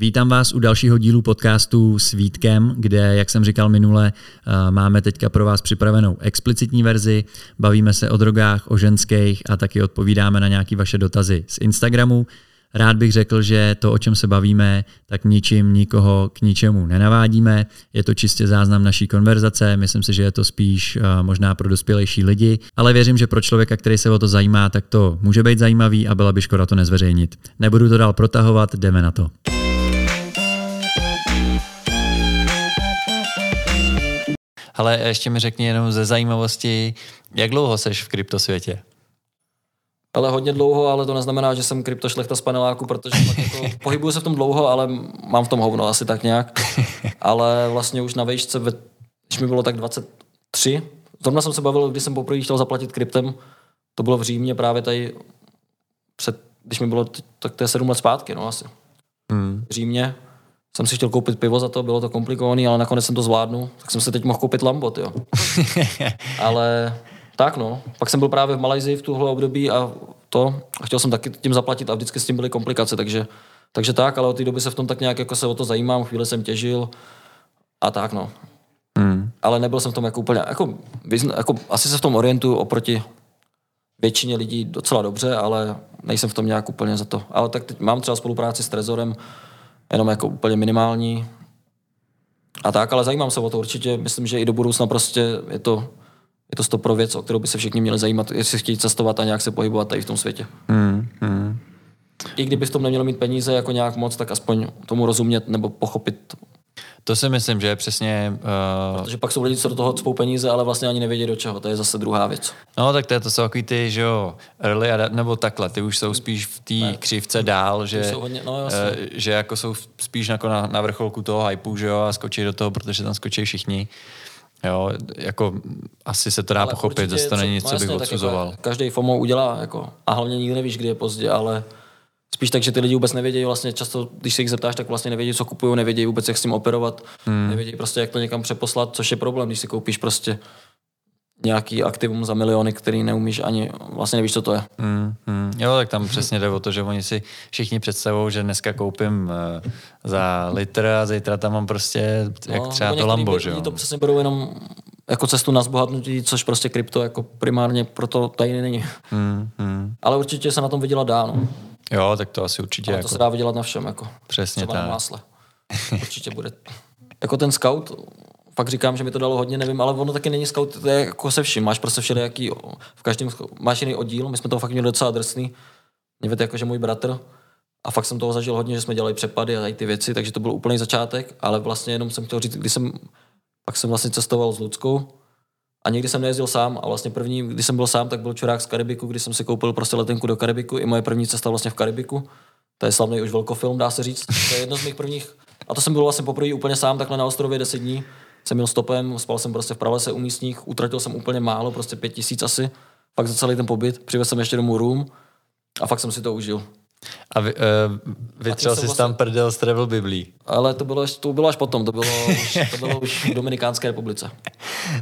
Vítám vás u dalšího dílu podcastu s Vítkem, kde, jak jsem říkal minule, eh, máme teďka pro vás připravenou explicitní verzi. Bavíme se o drogách, o ženských a taky odpovídáme na nějaké vaše dotazy z Instagramu. Rád bych řekl, že to, o čem se bavíme, tak ničím nikoho k ničemu nenavádíme. Je to čistě záznam naší konverzace, myslím si, že je to spíš uh, možná pro dospělejší lidi, ale věřím, že pro člověka, který se o to zajímá, tak to může být zajímavý a byla by škoda to nezveřejnit. Nebudu to dál protahovat, jdeme na to. Ale ještě mi řekni jenom ze zajímavosti, jak dlouho seš v kryptosvětě? Ale hodně dlouho, ale to neznamená, že jsem kryptošlechta z paneláku, protože jako, pohybuju se v tom dlouho, ale mám v tom hovno asi tak nějak. Ale vlastně už na vejšce, když mi bylo tak 23, zrovna jsem se bavil, když jsem poprvé chtěl zaplatit kryptem, to bylo v Římě právě tady před, když mi bylo, tak to je sedm let zpátky, no asi. Hmm. V Římě jsem si chtěl koupit pivo za to, bylo to komplikované, ale nakonec jsem to zvládnu, tak jsem si teď mohl koupit Lambot, jo. ale tak no, pak jsem byl právě v Malajzii v tuhle období a to, a chtěl jsem taky tím zaplatit a vždycky s tím byly komplikace, takže, takže tak, ale od té doby se v tom tak nějak jako se o to zajímám, chvíli jsem těžil a tak no. Hmm. Ale nebyl jsem v tom jako úplně, jako, jako asi se v tom orientuju oproti většině lidí docela dobře, ale nejsem v tom nějak úplně za to. Ale tak teď mám třeba spolupráci s Trezorem, jenom jako úplně minimální. A tak, ale zajímám se o to určitě. Myslím, že i do budoucna prostě je to je to stopro věc, o kterou by se všichni měli zajímat, jestli chtějí cestovat a nějak se pohybovat tady v tom světě. Hmm, hmm. I kdyby v tom nemělo mít peníze jako nějak moc, tak aspoň tomu rozumět nebo pochopit. To si myslím, že je přesně... Uh... Protože pak jsou lidi, co do toho cpou peníze, ale vlastně ani nevědí do čeho. To je zase druhá věc. No tak to, je, to jsou takový ty, že jo, early adapt, nebo takhle, ty už jsou spíš v té křivce dál, že, hodně, no, uh, že jako jsou spíš jako na, na vrcholku toho hypeu, že jo, a skočí do toho, protože tam skočí všichni. Jo, jako asi se to dá ale pochopit, zase to není nic, co bych jako odsuzoval. Jako každý FOMO udělá, jako, a hlavně nikdy nevíš, kdy je pozdě, ale spíš tak, že ty lidi vůbec nevědějí, vlastně často, když se jich zeptáš, tak vlastně nevědí, co kupují, nevědí vůbec, jak s tím operovat, hmm. nevědí prostě, jak to někam přeposlat, což je problém, když si koupíš prostě nějaký aktivum za miliony, který neumíš ani, vlastně nevíš, co to je. Mm, mm. Jo, tak tam přesně jde o to, že oni si všichni představují, že dneska koupím uh, za litr a zítra tam mám prostě no, jak třeba to Lambo, že jo? to přesně berou jenom jako cestu na zbohatnutí, což prostě krypto jako primárně proto tady není. Mm, mm. Ale určitě se na tom vydělat dá, no. Jo, tak to asi určitě. Ale jako... to se dá vydělat na všem, jako. Přesně Třeba tak. na másle. Určitě bude. jako ten scout, fakt říkám, že mi to dalo hodně, nevím, ale ono taky není scout, to je jako se vším, máš prostě všelijaký, v každém, máš jiný oddíl, my jsme toho fakt měli docela drsný, mě jako, že můj bratr, a fakt jsem toho zažil hodně, že jsme dělali přepady a tady ty věci, takže to byl úplný začátek, ale vlastně jenom jsem chtěl říct, když jsem, pak jsem vlastně cestoval s Ludskou a někdy jsem nejezdil sám a vlastně první, když jsem byl sám, tak byl čurák z Karibiku, kdy jsem si koupil prostě letenku do Karibiku, i moje první cesta vlastně v Karibiku, to je slavný už velkofilm, dá se říct, to je jedno z mých prvních, a to jsem byl vlastně poprvé úplně sám takhle na ostrově 10 dní, jsem měl stopem, spal jsem prostě v pralese u místních, utratil jsem úplně málo, prostě pět tisíc asi, pak za celý ten pobyt, přivez jsem ještě domů room a fakt jsem si to užil. A vy, uh, vytřel jsi vlastně... tam prdel z travel biblí. Ale to bylo, to bylo až potom, to bylo, už, to bylo už v Dominikánské republice.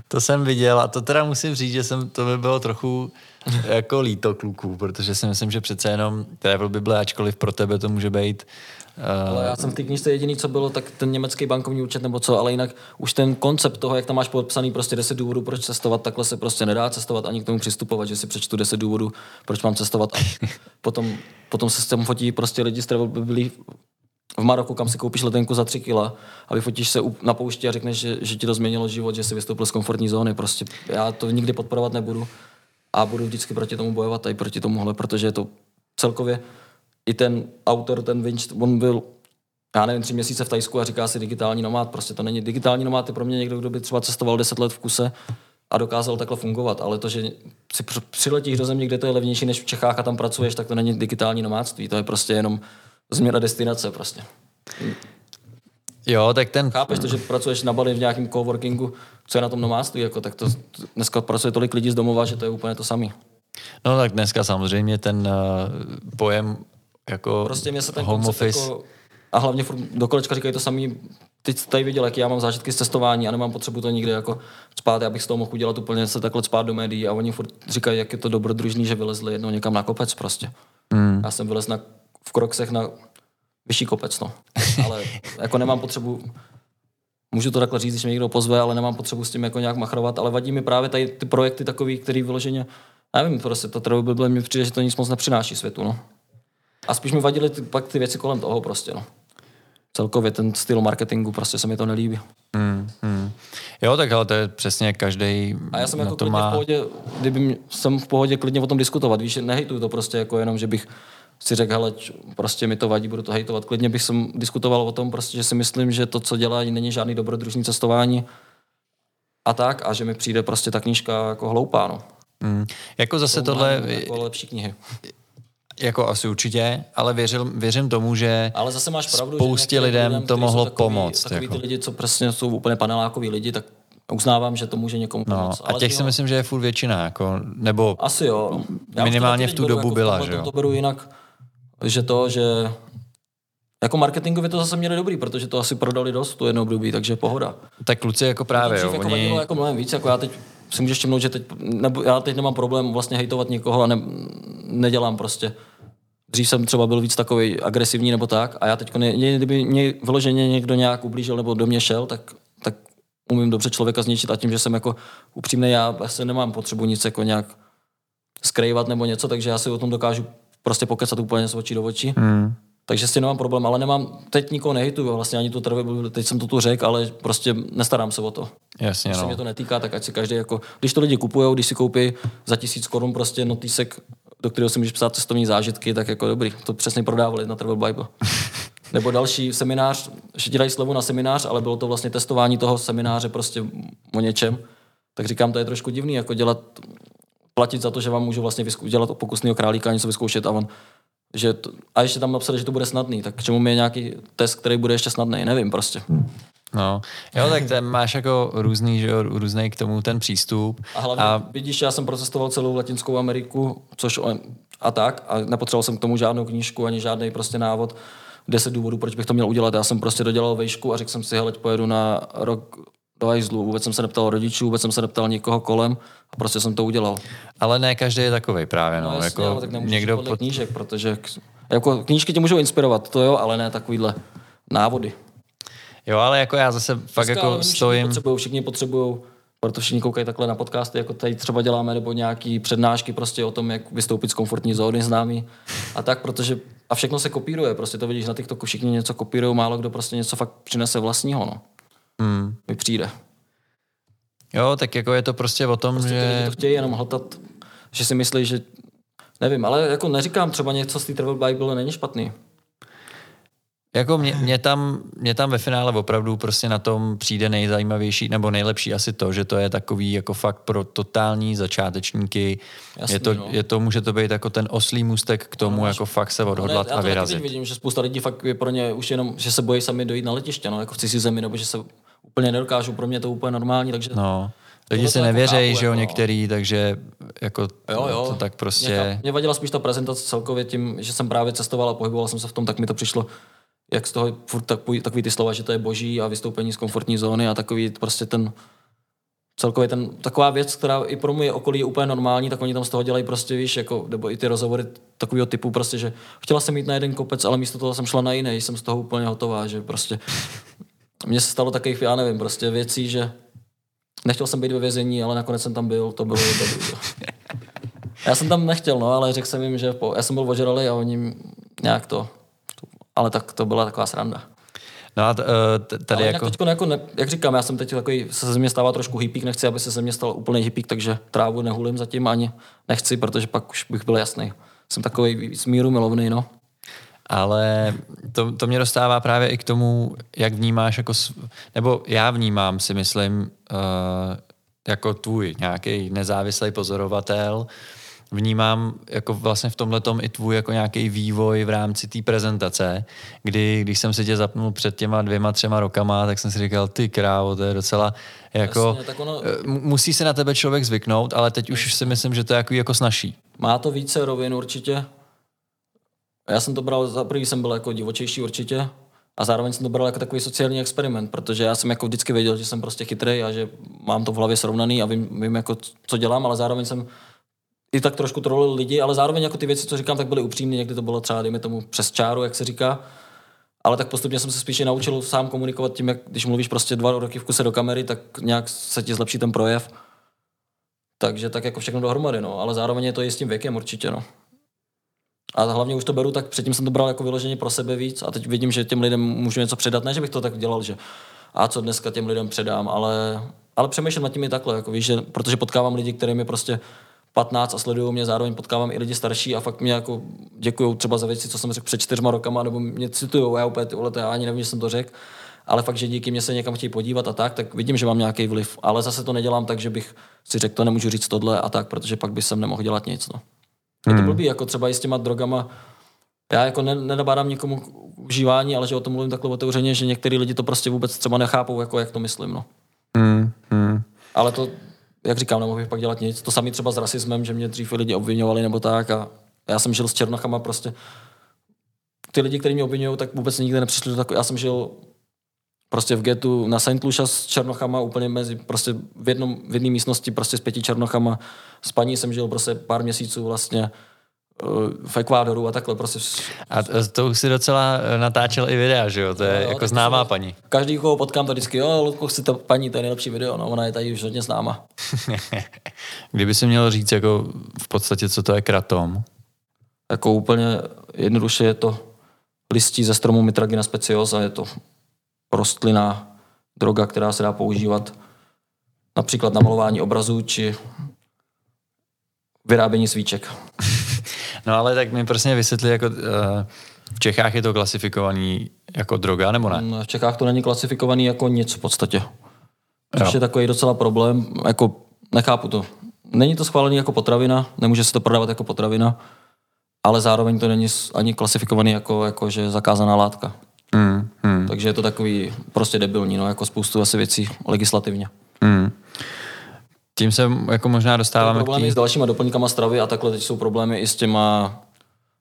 to jsem viděl a to teda musím říct, že jsem, to by bylo trochu jako líto kluků, protože si myslím, že přece jenom travel bible, ačkoliv pro tebe to může být ale já jsem v té knižce jediný, co bylo, tak ten německý bankovní účet nebo co, ale jinak už ten koncept toho, jak tam máš podpsaný prostě 10 důvodů, proč cestovat, takhle se prostě nedá cestovat ani k tomu přistupovat, že si přečtu 10 důvodů, proč mám cestovat a potom, potom se s tím fotí prostě lidi z travel byli v Maroku, kam si koupíš letenku za 3 kila a vyfotíš se na poušti a řekneš, že, že ti to změnilo život, že jsi vystoupil z komfortní zóny. Prostě já to nikdy podporovat nebudu a budu vždycky proti tomu bojovat i proti tomuhle, protože je to celkově i ten autor, ten Vinč, on byl já nevím, tři měsíce v Tajsku a říká si digitální nomád. Prostě to není digitální nomád, je pro mě někdo, kdo by třeba cestoval deset let v kuse a dokázal takhle fungovat. Ale to, že si přiletíš do země, kde to je levnější než v Čechách a tam pracuješ, tak to není digitální nomádství. To je prostě jenom změna destinace prostě. Jo, tak ten... Chápeš to, že pracuješ na Bali v nějakém coworkingu, co je na tom nomádství, jako, tak to dneska pracuje tolik lidí z domova, že to je úplně to samé. No tak dneska samozřejmě ten uh, pojem jako prostě mě se ten home office... Jako, a hlavně furt do kolečka říkají to samý, teď tady viděl, jak já mám zážitky z cestování a nemám potřebu to nikdy jako spát, abych z toho mohl udělat úplně se takhle spát do médií a oni furt říkají, jak je to dobrodružný, že vylezli jednou někam na kopec prostě. Mm. Já jsem vylez na, v Kroksech na vyšší kopec, no. Ale jako nemám potřebu, můžu to takhle říct, když mě někdo pozve, ale nemám potřebu s tím jako nějak machrovat, ale vadí mi právě tady ty projekty takový, který vyloženě, já nevím, prostě to travel bubble mi přijde, že to nic moc nepřináší světu, no. A spíš mi vadily ty, pak ty věci kolem toho prostě, no. Celkově ten styl marketingu, prostě se mi to nelíbí. Hmm, hmm. Jo, tak ale to je přesně každý. A já jsem jako to klidně má... v pohodě, kdyby mě, jsem v pohodě klidně o tom diskutovat, víš, nehejtuju to prostě jako jenom, že bych si řekl, hele, prostě mi to vadí, budu to hejtovat. Klidně bych jsem diskutoval o tom, prostě, že si myslím, že to, co dělají, není žádný dobrodružný cestování a tak, a že mi přijde prostě ta knížka jako hloupá, no. Hmm. Jako zase Jsou tohle, jako lepší knihy. Jako asi určitě, ale věřil, věřím tomu, že Ale zase máš pravdu, spoustě že lidem lidem, to mohlo takový, pomoct, Takový jako. ty lidi, co prostě jsou úplně panelákoví lidi, tak uznávám, že to může někomu no, pomoct. a těch si myslím, že je furt většina, jako, nebo Asi jo. no. Já Minimálně v tu dobu jako byla, že jo? To beru jinak, že to, že jako marketingově to zase měli dobrý, protože to asi prodali dost tu jednou období, takže pohoda. tak kluci jako právě, jo, jako oni, jako mnohem víc, jako já teď si můžeš všimnout, že teď, nebo já teď nemám problém vlastně hejtovat někoho a ne, nedělám prostě. Dřív jsem třeba byl víc takový agresivní nebo tak a já teď, kdyby mě vyloženě někdo nějak ublížil nebo do mě šel, tak, tak umím dobře člověka zničit a tím, že jsem jako upřímný, já vlastně nemám potřebu nic jako nějak skrývat nebo něco, takže já si o tom dokážu prostě pokecat úplně z očí do očí. hmm, Takže s tím nemám problém, ale nemám, teď nikoho nehejtuju, vlastně ani tu trvě, teď jsem to tu řekl, ale prostě nestarám se o to. jasně, Když se no. mě to netýká, tak ať si každý jako, když to lidi kupují, když si koupí za tisíc korun prostě notýsek, do kterého si můžeš psát cestovní zážitky, tak jako dobrý, to přesně prodávali na Travel Bible. Nebo další seminář, že ti dají slovo na seminář, ale bylo to vlastně testování toho semináře prostě o něčem. Tak říkám, to je trošku divný, jako dělat, platit za to, že vám můžu vlastně dělat pokusného králíka něco vyzkoušet a on, že to, a ještě tam napsali, že to bude snadný, tak k čemu mi je nějaký test, který bude ještě snadný, nevím prostě. No, jo, tak ten máš jako různý, že jo, různý k tomu ten přístup. A hlavně, a... vidíš, já jsem procestoval celou Latinskou Ameriku, což on, a tak, a nepotřeboval jsem k tomu žádnou knížku, ani žádný prostě návod, deset důvodů, proč bych to měl udělat. Já jsem prostě dodělal vejšku a řekl jsem si, hele, pojedu na rok do hajzlu. Vůbec jsem se neptal rodičů, vůbec jsem se neptal nikoho kolem a prostě jsem to udělal. Ale ne každý je takový právě, no. No, jasně, jako tak někdo pod... knížek, protože jako knížky tě můžou inspirovat, to jo, ale ne takovýhle návody. Jo, ale jako já zase fakt Dneska ale jako všichni stojím... Potřebují, všichni potřebují, proto všichni koukají takhle na podcasty, jako tady třeba děláme, nebo nějaký přednášky prostě o tom, jak vystoupit z komfortní zóny známý. A tak, protože a všechno se kopíruje, prostě to vidíš na TikToku, všichni něco kopírují, málo kdo prostě něco fakt přinese vlastního, no. Hmm. Mi přijde. Jo, tak jako je to prostě o tom, Prostě že... to chtějí jenom hltat, že si myslí, že nevím, ale jako neříkám třeba něco z té Travel Bible není špatný. Jako mě, mě, tam, mě tam ve finále opravdu prostě na tom přijde nejzajímavější, nebo nejlepší asi to, že to je takový jako fakt pro totální začátečníky. Jasný, je, to, no. je to, může to být jako ten oslý můstek k tomu, máš- jako fakt se odhodlat já a to taky vyrazit. teď vidím, že spousta lidí fakt je pro ně už jenom, že se bojí sami dojít na letiště, no, jako v cizí zemi, nebo že se úplně nedokážou, pro mě to úplně normální, takže No. Lidi si to jako nevěřejí, že jo, jako no. některý, takže jako Jo, jo. to tak prostě... Mě, mě vadila spíš ta prezentace celkově tím, že jsem právě cestoval a pohyboval jsem se v tom, tak mi to přišlo, jak z toho furt takový, takový ty slova, že to je boží a vystoupení z komfortní zóny a takový prostě ten celkově ten, taková věc, která i pro moje okolí je úplně normální, tak oni tam z toho dělají prostě, víš, jako, nebo i ty rozhovory takového typu prostě, že chtěla jsem jít na jeden kopec, ale místo toho jsem šla na jiný, jsem z toho úplně hotová, že prostě mně se stalo takových, já nevím, prostě věcí, že nechtěl jsem být ve vězení, ale nakonec jsem tam byl, to bylo dobrý. Já jsem tam nechtěl, no, ale řekl jsem jim, že po, já jsem byl ožralý a oni nějak to, ale tak to byla taková sranda. No a eh, tady ale jako... Teďko, jako ne, jak říkám, já jsem teď takový, se ze mě stává trošku hippík, nechci, aby se ze mě stal úplný hippík, takže trávu nehulím zatím ani nechci, protože pak už bych byl jasný. Jsem takový smíru milovný, no. Ale to, to mě dostává právě i k tomu, jak vnímáš jako, nebo já vnímám si myslím, uh, jako tvůj nějaký nezávislý pozorovatel, vnímám jako vlastně v tomhle i tvůj jako nějaký vývoj v rámci té prezentace, kdy když jsem si tě zapnul před těma dvěma, třema rokama, tak jsem si říkal, ty krávo, to je docela jako, Jasně, tak ono- eh, mu- musí se na tebe člověk zvyknout, ale teď už si myslím, že to je jako, jako snažší. Má to více rovin určitě. Já jsem to bral, za prvý jsem byl jako divočejší určitě, a zároveň jsem to bral jako takový sociální experiment, protože já jsem jako vždycky věděl, že jsem prostě chytrý a že mám to v hlavě srovnaný a vím, vím jako, co dělám, ale zároveň jsem i tak trošku trolil lidi, ale zároveň jako ty věci, co říkám, tak byly upřímné, někdy to bylo třeba, dejme tomu, přes čáru, jak se říká. ale tak postupně jsem se spíše naučil sám komunikovat tím, jak když mluvíš prostě dva roky v kuse do kamery, tak nějak se ti zlepší ten projev. Takže tak jako všechno dohromady, no. Ale zároveň je to i s tím věkem určitě, no. A hlavně už to beru, tak předtím jsem to bral jako vyloženě pro sebe víc a teď vidím, že těm lidem můžu něco předat. Ne, že bych to tak dělal, že a co dneska těm lidem předám, ale, ale přemýšlím nad tím i takhle, jako víš, že, protože potkávám lidi, kterým je prostě 15 a sledují mě, zároveň potkávám i lidi starší a fakt mě jako děkují třeba za věci, co jsem řekl před čtyřma rokama, nebo mě citují, já úplně ty já ani nevím, že jsem to řekl, ale fakt, že díky mě se někam chtějí podívat a tak, tak vidím, že mám nějaký vliv, ale zase to nedělám tak, že bych si řekl, to nemůžu říct tohle a tak, protože pak bych jsem nemohl dělat nic. No. Je to Hmm. blbý, jako třeba i s těma drogama, já jako ne, nenabádám nikomu užívání, ale že o tom mluvím takhle otevřeně, že některý lidi to prostě vůbec třeba nechápou, jako jak to myslím. No. Hmm, hmm. Ale to, jak říkám, nemohl bych pak dělat nic. To samé třeba s rasismem, že mě dřív lidi obvinovali nebo tak a já jsem žil s černochama prostě. Ty lidi, kteří mě obvinují, tak vůbec nikdy nepřišli do. Já jsem žil prostě v getu na St. Lucia s černochama, úplně mezi, prostě v jednom, v jedné místnosti prostě s pěti černochama. S paní jsem žil prostě pár měsíců vlastně eh, v Ekvádoru a takhle prostě. A to už si docela eh, natáčel i videa, že jo? To je Jo, jo, jako známá to- paní. Každý, koho potkám, to vždycky, jo, Ludku, chci to paní, to je nejlepší video, no, ona je tady už hodně známa. Kdyby si měl říct jako v podstatě, co to je kratom, Jako úplně jednoduše je to listí ze stromu Mitragina speciosa, je to rostlina, droga, která se dá používat například na malování obrazů či vyrábění svíček. No ale tak mi prostě vysvětli, jako uh, v Čechách je to klasifikovaný jako droga, nebo ne? V Čechách to není klasifikovaný jako nic v podstatě. Což je takový docela problém, jako nechápu to. Není to schválený jako potravina, nemůže se to prodávat jako potravina, ale zároveň to není ani klasifikovaný jako, jako že zakázaná látka. Hmm, hmm, Takže je to takový prostě debilní, no, jako spoustu asi věcí legislativně. hmm. Tím se jako možná dostáváme k Problémy tý... s dalšíma doplňkama stravy a takhle teď jsou problémy i s těma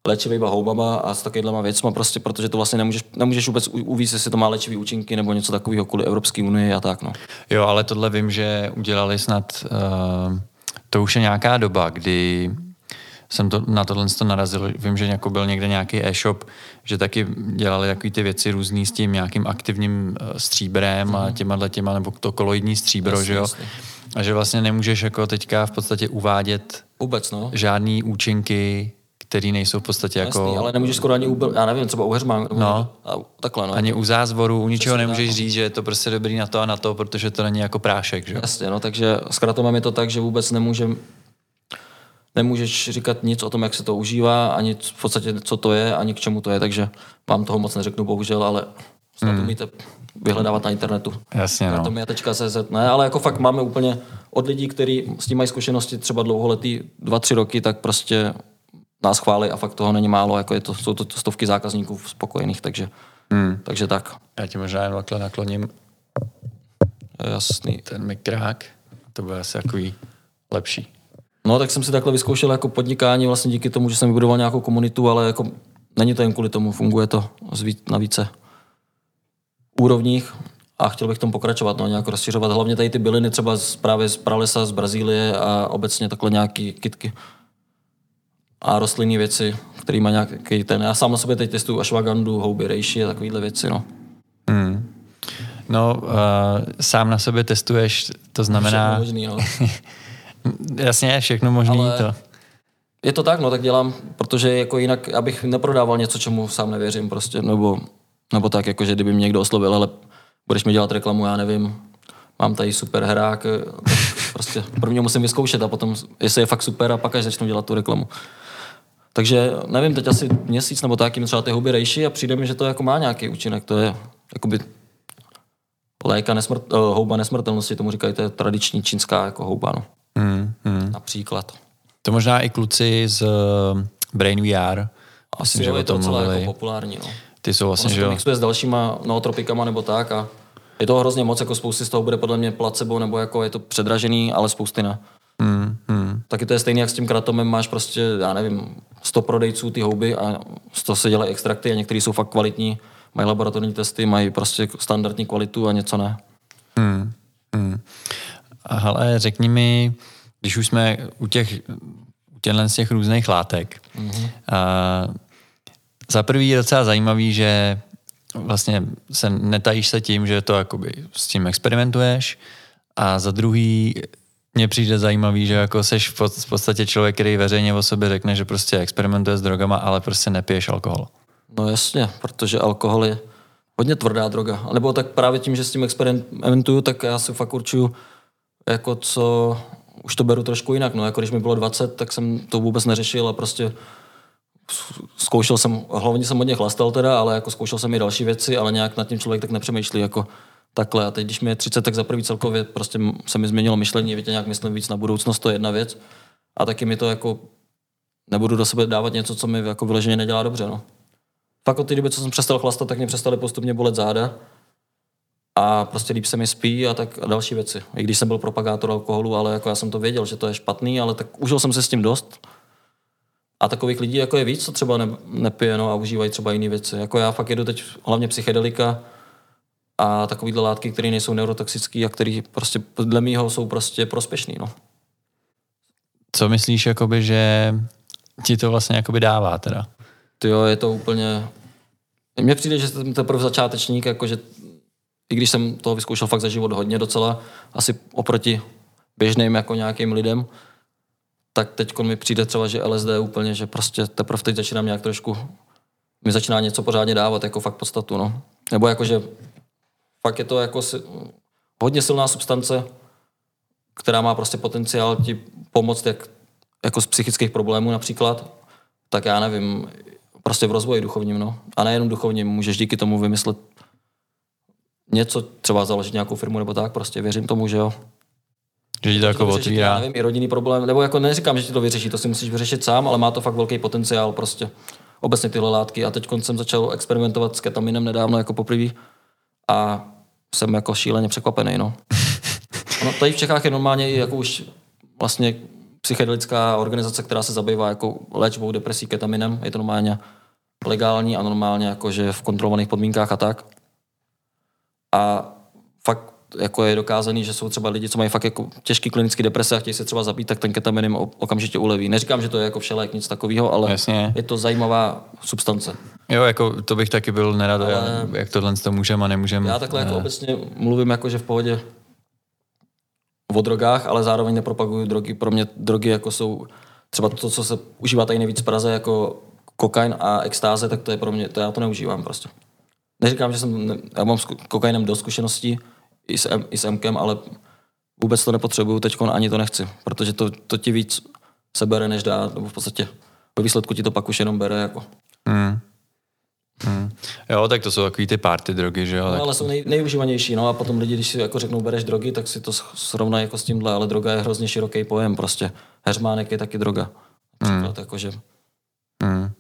léčivýma houbama a s takovýhlema věcma, prostě, protože to vlastně nemůžeš, nemůžeš vůbec uvíct, jestli to má léčivý účinky nebo něco takového kvůli Evropské unii a tak. No. Jo, ale tohle vím, že udělali snad, uh, to už je nějaká doba, kdy jsem to, na tohle to narazil. Vím, že jako byl někde nějaký e-shop, že taky dělali takový ty věci různý s tím nějakým aktivním uh, stříbrem a těma těma, nebo to koloidní stříbro, Jasně, že jo? jasně. A že vlastně nemůžeš jako teďka v podstatě uvádět Vůbec, no. žádný účinky, které nejsou v podstatě jako Jasný, ale nemůžeš skoro ani ubil, já nevím, třeba u heřmán, No. a takhle, no. ani u zázvoru, u ničeho Přesně nemůžeš tak. říct, že je to prostě dobrý na to a na to, protože to není jako prášek, že? Jasně, no, takže s kratomem je to tak, že vůbec nemůžem, nemůžeš říkat nic o tom, jak se to užívá, ani v podstatě, co to je, ani k čemu to je, takže vám toho moc neřeknu, bohužel, ale snad Hmm. umíte vyhledávat na internetu. Jasně, no. Kratomia.cz, ne, ale jako fakt máme úplně od lidí, kteří s tím mají zkušenosti třeba dlouholetý, dva, tři roky, tak prostě nás chválí a fakt toho není málo, jako je to, jsou to stovky zákazníků spokojených, takže, Hmm. takže tak. Já ti možná jen takhle nakloním Jasný. ten mikrák, to bude asi takový lepší. No, tak jsem si takhle vyzkoušel jako podnikání vlastně díky tomu, že jsem vybudoval nějakou komunitu, ale jako není to jen kvůli tomu, funguje to na více úrovních a chtěl bych v tom pokračovat, no, nějak rozšiřovat. Hlavně tady ty byliny třeba z, právě z pralesa, z Brazílie a obecně takhle nějaký kitky a rostlinné věci, který má nějaký ten. Já sám na sobě teď testuju ashwagandu, houby, rejši a takovéhle věci, no. Hmm. No, uh, sám na sobě testuješ, to znamená, Všechno možný, no. jasně, všechno možný Ale- to. Je to tak, no, tak dělám, protože jako jinak, abych neprodával něco, čemu sám nevěřím prostě, nebo, nebo tak, jako, že kdyby mě někdo oslovil, ale budeš mi dělat reklamu, já nevím, mám tady super hrák, eh, prostě prvně musím vyzkoušet a potom, jestli je fakt super a pak až začnu dělat tu reklamu. Takže nevím, teď asi měsíc nebo tak, jim třeba ty houby rejši a přijde mi, že to jako má nějaký účinek, to je jakoby léka nesmrt, uh, houba nesmrtelnosti, tomu říkají, to je tradiční čínská jako houba, no. Hmm, hmm. například. To možná i kluci z uh, Brain VR, myslím, že jo, je to docela jako populární, no. Ty jsou vlastně, že to jo, mixuje s dalšíma nootropikama nebo tak a je toho hrozně moc, jako spousty z toho bude podle mě placebo, nebo jako je to předražený, ale spousty ne. hmm, hmm. Taky to je stejný jak s tím kratomem, máš prostě, já nevím, 100 prodejců ty houby a z toho se dělají extrakty a některý jsou fakt kvalitní, mají laboratorní testy, mají prostě standardní kvalitu a něco ne. Hmm. Hmm. A hele, řekni mi, když už jsme u těch, u těchhle z těch různých látek, mm-hmm. a za prvý je docela zajímavý, že vlastně se netajíš se tím, že to jakoby s tím experimentuješ a za druhý mně přijde zajímavý, že jako seš v podstatě člověk, který veřejně o sobě řekne, že prostě experimentuje s drogama, ale prostě nepiješ alkohol. No jasně, protože alkohol je hodně tvrdá droga. Nebo tak právě tím, že s tím experimentuju, tak já si fakt určuju, jako co, už to beru trošku jinak. No, jako když mi bylo 20, tak jsem to vůbec neřešil a prostě zkoušel jsem, hlavně jsem hodně chlastal teda, ale jako zkoušel jsem i další věci, ale nějak nad tím člověk tak nepřemýšlí jako takhle. A teď, když mi je 30, tak za prvý celkově prostě se mi změnilo myšlení, víte, nějak myslím víc na budoucnost, to je jedna věc. A taky mi to jako nebudu do sebe dávat něco, co mi jako vyloženě nedělá dobře. No. Fakt od té doby, co jsem přestal chlastat, tak mě přestaly postupně bolet záda a prostě líp se mi spí a tak a další věci. I když jsem byl propagátor alkoholu, ale jako já jsem to věděl, že to je špatný, ale tak užil jsem se s tím dost. A takových lidí jako je víc, co třeba ne, nepije no, a užívají třeba jiné věci. Jako já fakt jedu teď hlavně psychedelika a takovýhle látky, které nejsou neurotoxické a které prostě dle mýho jsou prostě prospěšný. No. Co myslíš, jakoby, že ti to vlastně jakoby dává teda? Ty jo, je to úplně... Mně přijde, že jsem teprve začátečník, jakože i když jsem toho vyzkoušel fakt za život hodně docela, asi oproti běžným jako nějakým lidem, tak teď mi přijde třeba, že LSD úplně, že prostě teprve teď začínám nějak trošku, mi začíná něco pořádně dávat, jako fakt podstatu, no. Nebo jako, že fakt je to jako si, hodně silná substance, která má prostě potenciál ti pomoct jak, jako z psychických problémů například, tak já nevím, prostě v rozvoji duchovním, no. A nejenom duchovním, můžeš díky tomu vymyslet něco, třeba založit nějakou firmu nebo tak, prostě věřím tomu, že jo. Že ti to jako otvírá. nevím, i rodinný problém, nebo jako neříkám, že ti to vyřeší, to si musíš vyřešit sám, ale má to fakt velký potenciál prostě. Obecně tyhle látky. A teď jsem začal experimentovat s ketaminem nedávno jako poprvé a jsem jako šíleně překvapený, no. Ono tady v Čechách je normálně i jako už vlastně psychedelická organizace, která se zabývá jako léčbou depresí ketaminem. Je to normálně legální a normálně jakože v kontrolovaných podmínkách a tak. A fakt jako je dokázaný, že jsou třeba lidi, co mají fakt jako těžký klinický deprese a chtějí se třeba zabít, tak ten ketamin jim okamžitě uleví. Neříkám, že to je jako všelek, nic takového, ale Jasně. je to zajímavá substance. Jo, jako to bych taky byl nerad, ale... jak tohle to můžeme a nemůžeme. Já takhle ne. jako obecně mluvím jako, že v pohodě o drogách, ale zároveň nepropaguju drogy. Pro mě drogy jako jsou třeba to, co se užívá tady nejvíc v Praze, jako kokain a extáze, tak to je pro mě, to já to neužívám prostě. Neříkám, že jsem, já mám s kokainem dost zkušeností, i s, M, i s Mkem, ale vůbec to nepotřebuju teď, ani to nechci, protože to, to ti víc sebere, než dá, nebo v podstatě ve výsledku ti to pak už jenom bere jako. Hmm. Hmm. Jo, tak to jsou takový ty party drogy, že jo? No, ale jsou nej, nejužívanější, no a potom lidi, když si jako řeknou, bereš drogy, tak si to srovnají jako s tímhle, ale droga je hrozně široký pojem prostě. Heřmánek je taky droga. Hmm. Jakože... Hmm.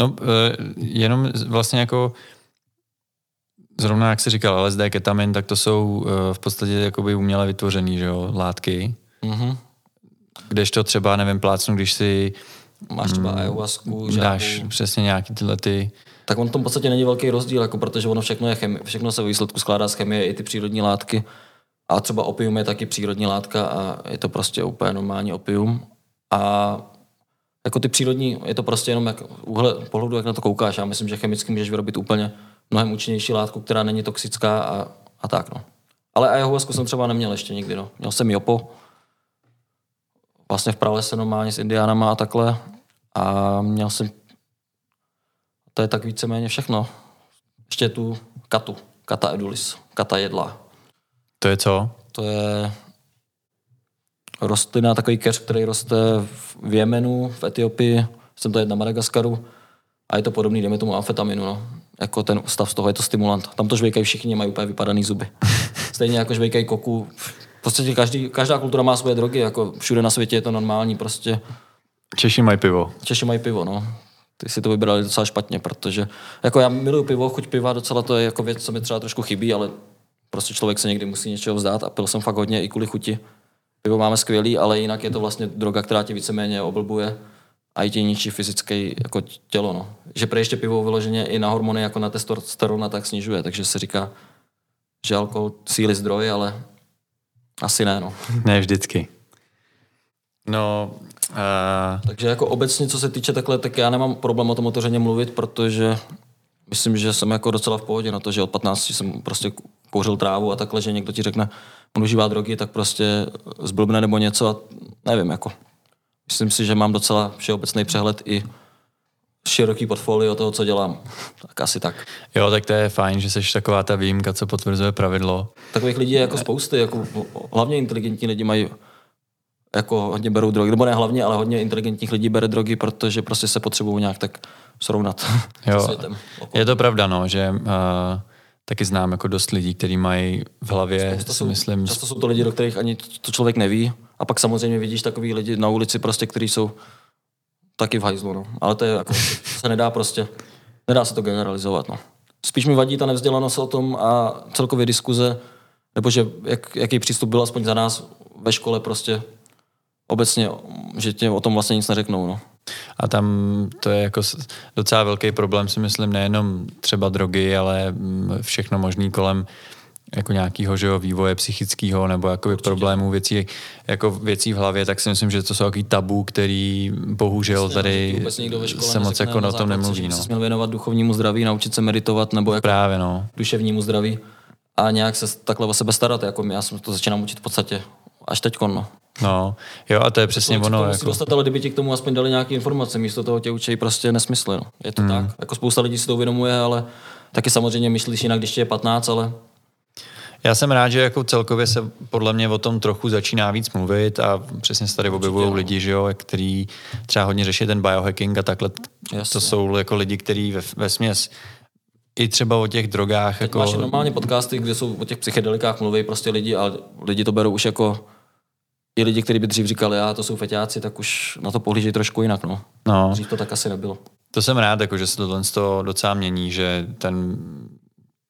No, eh, jenom vlastně jako zrovna jak jsi říkal, LSD, ketamin, tak to jsou uh, v podstatě jakoby uměle vytvořený, že jo, látky. Mm-hmm. Kdežto třeba, nevím, plácnu, když si Máš třeba mm, ayahuasku, Dáš přesně nějaký tyhle ty... Tak on v tom v podstatě není velký rozdíl, jako protože ono všechno, je chemi- všechno se v výsledku skládá z chemie, i ty přírodní látky. A třeba opium je taky přírodní látka a je to prostě úplně normální opium. A jako ty přírodní, je to prostě jenom jak úhle pohledu, jak na to koukáš. Já myslím, že chemicky můžeš vyrobit úplně mnohem účinnější látku, která není toxická a, a tak. No. Ale ayahuasku jsem třeba neměl ještě nikdy. No. Měl jsem jopo, vlastně v pralese normálně s indiánama a takhle. A měl jsem, to je tak víceméně všechno. Ještě tu katu, kata edulis, kata jedla. To je co? To je rostlina, takový keř, který roste v Jemenu, v Etiopii, jsem to jedna na Madagaskaru a je to podobný, jdeme tomu amfetaminu, no. Jako ten stav z toho, je to stimulant. Tam to žvejkají všichni, mají úplně vypadaný zuby. Stejně jako žvejkají koku. V podstatě každý, každá kultura má svoje drogy, jako všude na světě je to normální, prostě. Češi mají pivo. Češi mají pivo, no. Ty si to vybrali docela špatně, protože jako já miluju pivo, chuť piva docela to je jako věc, co mi třeba trošku chybí, ale prostě člověk se někdy musí něčeho vzdát a pil jsem fakt hodně i kvůli chuti. Pivo máme skvělý, ale jinak je to vlastně droga, která tě víceméně oblbuje a i tě ničí fyzické jako tělo. No. Že pro ještě pivo vyloženě i na hormony jako na testosterona tak snižuje, takže se říká, že alkohol síly zdroj, ale asi ne. No. Ne vždycky. No, uh... Takže jako obecně, co se týče takhle, tak já nemám problém o tom otevřeně mluvit, protože myslím, že jsem jako docela v pohodě na to, že od 15 jsem prostě kouřil trávu a takhle, že někdo ti řekne, on užívá drogy, tak prostě zblbne nebo něco a nevím, jako. Myslím si, že mám docela všeobecný přehled i široký portfolio toho, co dělám. Tak asi tak. Jo, tak to je fajn, že jsi taková ta výjimka, co potvrzuje pravidlo. Takových lidí je jako spousty, jako hlavně inteligentní lidi mají jako hodně berou drogy, nebo ne hlavně, ale hodně inteligentních lidí bere drogy, protože prostě se potřebují nějak tak srovnat jo, světem. Je to pravda, no, že uh, taky znám jako dost lidí, kteří mají v hlavě, často si jsou, myslím... Často jsou to lidi, do kterých ani to člověk neví. A pak samozřejmě vidíš takový lidi na ulici, prostě, kteří jsou taky v hajzlu. No. Ale to je jako, se nedá prostě, nedá se to generalizovat. No. Spíš mi vadí ta nevzdělanost o tom a celkově diskuze, nebo že jak, jaký přístup byl aspoň za nás ve škole prostě obecně, že tě o tom vlastně nic neřeknou. No. A tam to je jako docela velký problém, si myslím, nejenom třeba drogy, ale mm, všechno možný kolem jako nějakého že jo, vývoje psychického nebo jako problémů věcí, jako věcí v hlavě, tak si myslím, že to jsou takový tabu, který bohužel Vlastně, tady se moc jako o tom nemluví. No. Se měl věnovat duchovnímu zdraví, naučit se meditovat nebo jako Právě, no. duševnímu zdraví a nějak se takhle o sebe starat. Jako já jsem to začínám učit v podstatě až teď. No. No, jo, a to je přesně to, ono. Jako... Dostat, ale kdyby ti k tomu aspoň dali nějaké informace, místo toho tě učí prostě nesmysly. No. Je to mm. tak. Jako spousta lidí si to uvědomuje, ale taky samozřejmě myslíš jinak, když tě je 15, ale já jsem rád, že jako celkově se podle mě o tom trochu začíná víc mluvit a přesně se tady objevují lidi, že jo, který třeba hodně řeší ten biohacking a takhle. Jasně. To jsou jako lidi, kteří ve, ve směs i třeba o těch drogách. Teď jako... Máš normálně podcasty, kde jsou o těch psychedelikách mluví prostě lidi a lidi to berou už jako i lidi, kteří by dřív říkali, já to jsou feťáci, tak už na to pohlíží trošku jinak. No. no. Dřív to tak asi nebylo. To jsem rád, jako, že se to docela mění, že ten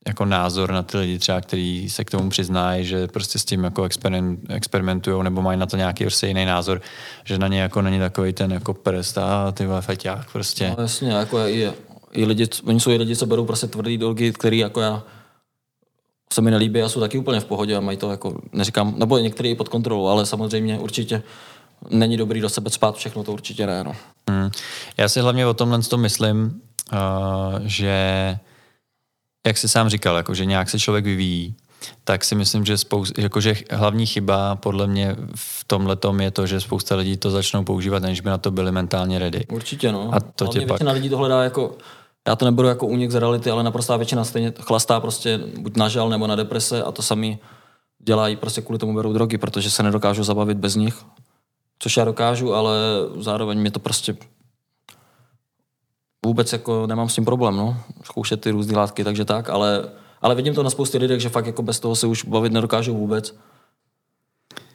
jako názor na ty lidi třeba, který se k tomu přiznají, že prostě s tím jako experiment, experimentují nebo mají na to nějaký prostě jiný názor, že na ně jako není takový ten jako prst a ty vole feťák prostě. No jasně, jako i, i lidi, oni jsou i lidi, co berou prostě tvrdý drogy, který jako já se mi nelíbí a jsou taky úplně v pohodě a mají to jako, neříkám, nebo některý pod kontrolou, ale samozřejmě určitě není dobrý do sebe spát všechno, to určitě ne. No. Hmm. Já si hlavně o tomhle to myslím, uh, že jak jsi sám říkal, jako, že nějak se člověk vyvíjí, tak si myslím, že, spousta, jako, že hlavní chyba podle mě v tomhle je to, že spousta lidí to začnou používat, než by na to byli mentálně ready. Určitě, no. A to Hlavně tě většina pak... lidí to hledá jako, já to neberu jako únik z reality, ale naprostá většina stejně chlastá prostě buď na žal nebo na deprese a to sami dělají, prostě kvůli tomu berou drogy, protože se nedokážou zabavit bez nich. Což já dokážu, ale zároveň mi to prostě vůbec jako nemám s tím problém, no. Zkoušet ty různé látky, takže tak, ale, ale vidím to na spoustě lidí, že fakt jako bez toho se už bavit nedokážou vůbec.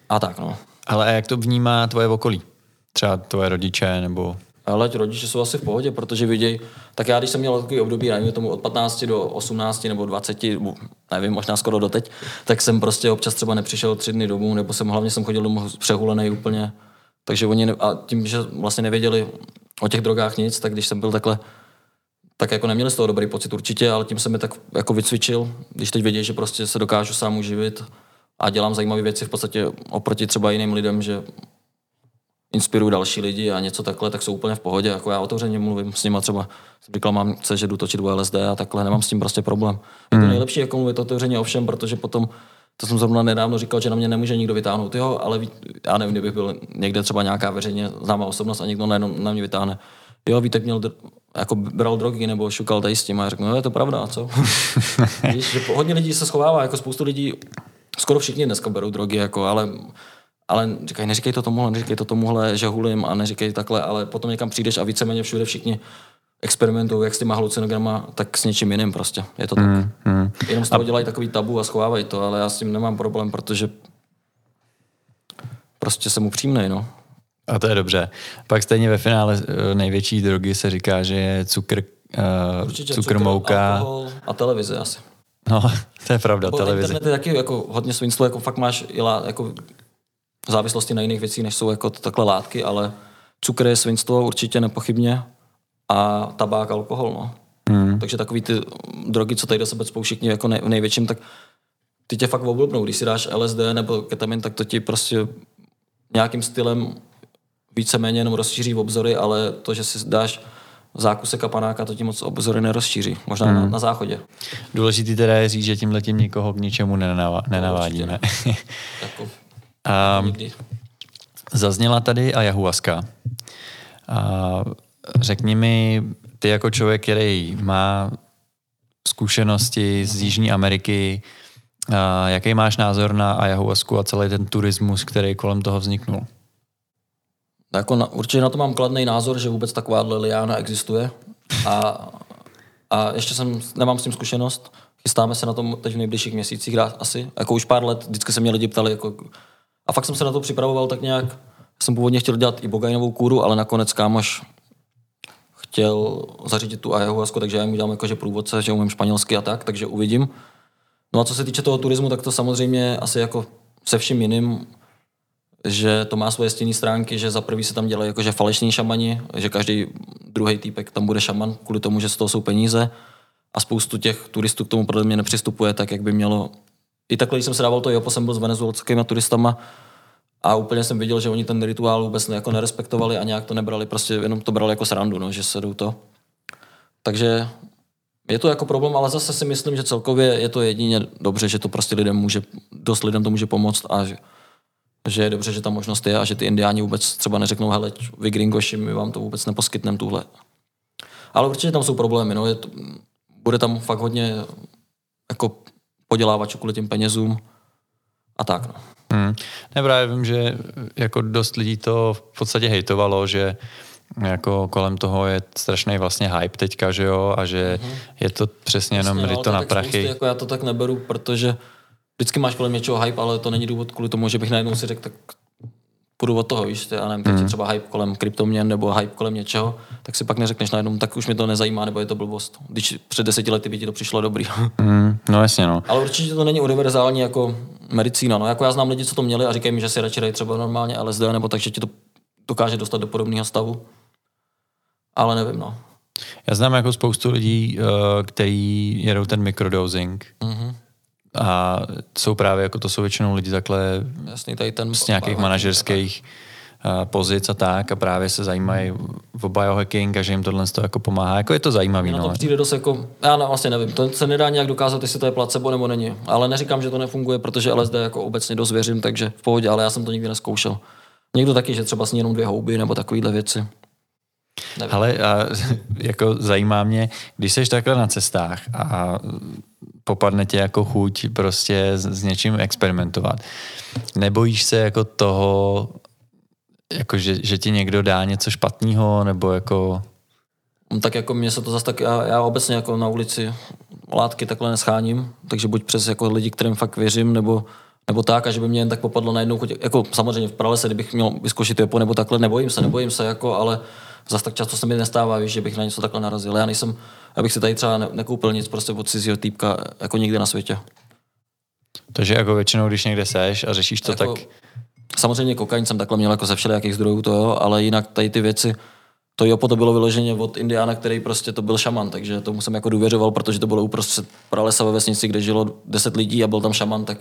A tak, no. Ale jak to vnímá tvoje okolí? Třeba tvoje rodiče nebo... Ale rodiče jsou asi v pohodě, protože vidějí, tak já když jsem měl takový období, nevím, tomu od 15 do 18 nebo 20, nevím, možná skoro do teď, tak jsem prostě občas třeba nepřišel tři dny domů, nebo jsem hlavně jsem chodil domů přehulený úplně. Takže oni, a tím, že vlastně nevěděli, o těch drogách nic, tak když jsem byl takhle, tak jako neměli z toho dobrý pocit určitě, ale tím jsem mi tak jako vycvičil, když teď vědí, že prostě se dokážu sám uživit a dělám zajímavé věci v podstatě oproti třeba jiným lidem, že inspiruju další lidi a něco takhle, tak jsou úplně v pohodě. Jako já otevřeně mluvím s nimi třeba, jsem říkal, mám se, že jdu točit LSD a takhle, nemám s tím prostě problém. Je to hmm. nejlepší, jako mluvit otevřeně o všem, protože potom to jsem zrovna nedávno říkal, že na mě nemůže nikdo vytáhnout, jo, ale já nevím, kdybych byl někde třeba nějaká veřejně známá osobnost a někdo najednou na mě vytáhne. Jo, Vítek měl, jako bral drogy nebo šukal tady s tím a řeknu, no je to pravda, co? Víš, že hodně lidí se schovává, jako spoustu lidí, skoro všichni dneska berou drogy, jako, ale ale říkají, neříkej to tomuhle, neříkej to tomuhle, že hulím a neříkej takhle, ale potom někam přijdeš a víceméně všude všichni experimentují jak s těma halucinograma, tak s něčím jiným prostě. Je to tak. Mm, mm. Jenom z toho a... dělají takový tabu a schovávají to, ale já s tím nemám problém, protože prostě jsem upřímný, no. A to je dobře. Pak stejně ve finále eh, největší drogy se říká, že je cukr, uh, Určitě cukr, cukr mouka. a televize asi. No, to je pravda, Bo televize. Internet je taky jako hodně svinstvo, jako fakt máš i lá, jako závislosti na jiných věcích, než jsou jako takhle látky, ale cukr je svinstvo určitě nepochybně a tabák, alkohol. No. Hmm. Takže takový ty drogy, co tady do sebe spou všichni jako nej, největším, tak ty tě fakt oblbnou. Když si dáš LSD nebo ketamin, tak to ti prostě nějakým stylem víceméně jenom rozšíří v obzory, ale to, že si dáš zákuse kapanáka to tím moc obzory nerozšíří. Možná hmm. na, na záchodě. Důležitý teda je říct, že tímhle tím nikoho k ničemu nenavá, nenavádíme. No, jako, um, zazněla tady ayahuasca. A řekni mi, ty jako člověk, který má zkušenosti z Jižní Ameriky, a jaký máš názor na ayahuasku a celý ten turismus, který kolem toho vzniknul? Jako na, určitě na to mám kladný názor, že vůbec taková liána existuje. A, a ještě jsem, nemám s tím zkušenost. Chystáme se na tom teď v nejbližších měsících asi. Jako už pár let, vždycky se mě lidi ptali. Jako, a fakt jsem se na to připravoval tak nějak. Jsem původně chtěl dělat i bogajnovou kůru, ale nakonec kámoš chtěl zařídit tu ayahuasku, takže já jim udělám jakože průvodce, že umím španělsky a tak, takže uvidím. No a co se týče toho turismu, tak to samozřejmě asi jako se vším jiným, že to má svoje stění stránky, že za prvý se tam dělají jakože falešní šamani, že každý druhý týpek tam bude šaman kvůli tomu, že z toho jsou peníze a spoustu těch turistů k tomu podle mě nepřistupuje tak, jak by mělo. I takhle, když jsem se dával to jopo, jsem byl s venezuelskými turistama a úplně jsem viděl, že oni ten rituál vůbec jako nerespektovali a nějak to nebrali, prostě jenom to brali jako srandu, no, že se jdou to. Takže je to jako problém, ale zase si myslím, že celkově je to jedině dobře, že to prostě lidem může, dost lidem to může pomoct a že, že je dobře, že ta možnost je a že ty indiáni vůbec třeba neřeknou, hele, vy gringoši, my vám to vůbec neposkytneme tuhle. Ale určitě tam jsou problémy, no, je to, bude tam fakt hodně jako podělávačů kvůli těm penězům a tak, no. Hmm. Ne, právě vím, že jako dost lidí to v podstatě hejtovalo, že jako kolem toho je strašný vlastně hype teďka, že jo, a že mm-hmm. je to přesně jenom vlastně, to na prachy. Spousty, jako já to tak neberu, protože vždycky máš kolem něčeho hype, ale to není důvod kvůli tomu, že bych najednou si řekl, tak půjdu od toho, víš, já nevím, teď mm. třeba hype kolem kryptoměn nebo hype kolem něčeho, tak si pak neřekneš najednou, tak už mi to nezajímá, nebo je to blbost. Když před deseti lety by ti to přišlo dobrý. Mm, no jasně, no. Ale určitě to není univerzální jako medicína. No, jako já znám lidi, co to měli a říkají mi, že si radši dají třeba normálně LSD, nebo takže ti to dokáže dostat do podobného stavu. Ale nevím, no. Já znám jako spoustu lidí, uh, kteří jedou ten microdosing. Mm-hmm. A jsou právě, jako to jsou většinou lidi takhle Jasný, tady ten z nějakých manažerských uh, pozic a tak a právě se zajímají o biohacking a že jim tohle jako pomáhá. Jako je to zajímavý. Na to no. přijde dost jako, já ne, vlastně nevím, to se nedá nějak dokázat, jestli to je placebo nebo není. Ale neříkám, že to nefunguje, protože LSD jako obecně dost věřím, takže v pohodě, ale já jsem to nikdy neskoušel. Někdo taky, že třeba sní jenom dvě houby nebo takovéhle věci. Nevím. Ale a, jako zajímá mě, když jsi takhle na cestách a popadne tě jako chuť prostě s, s něčím experimentovat. Nebojíš se jako toho, jako že, že ti někdo dá něco špatného, nebo jako... No, tak jako mě se to zase tak, já, já obecně jako na ulici látky takhle nescháním, takže buď přes jako lidi, kterým fakt věřím, nebo nebo tak, a že by mě jen tak popadlo najednou jako samozřejmě v pralese, kdybych měl vyzkoušet jopo nebo takhle, nebojím se, nebojím se, jako, ale zase tak často se mi nestává, víš, že bych na něco takhle narazil. Já nejsem, abych si tady třeba ne, nekoupil nic prostě od cizího týpka jako nikde na světě. Takže jako většinou, když někde seš a řešíš to, jako, tak... Samozřejmě kokain jsem takhle měl jako ze všelijakých zdrojů, to jo, ale jinak tady ty věci, to Jopo to bylo vyloženě od Indiána, který prostě to byl šaman, takže tomu jsem jako důvěřoval, protože to bylo uprostřed pralesa ve vesnici, kde žilo 10 lidí a byl tam šaman, tak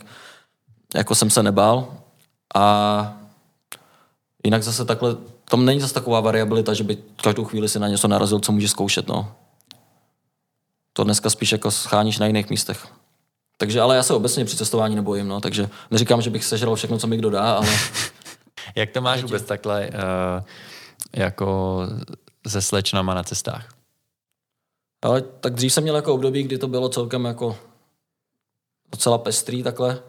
jako jsem se nebál. A jinak zase takhle tam není zase taková variabilita, že by každou chvíli si na něco narazil, co může zkoušet. No. To dneska spíš jako scháníš na jiných místech. Takže ale já se obecně při cestování nebojím, no, takže neříkám, že bych sežral všechno, co mi kdo dá, ale... Jak to máš vůbec takhle uh, jako se slečnama na cestách? Ale tak dřív jsem měl jako období, kdy to bylo celkem jako docela pestrý takhle,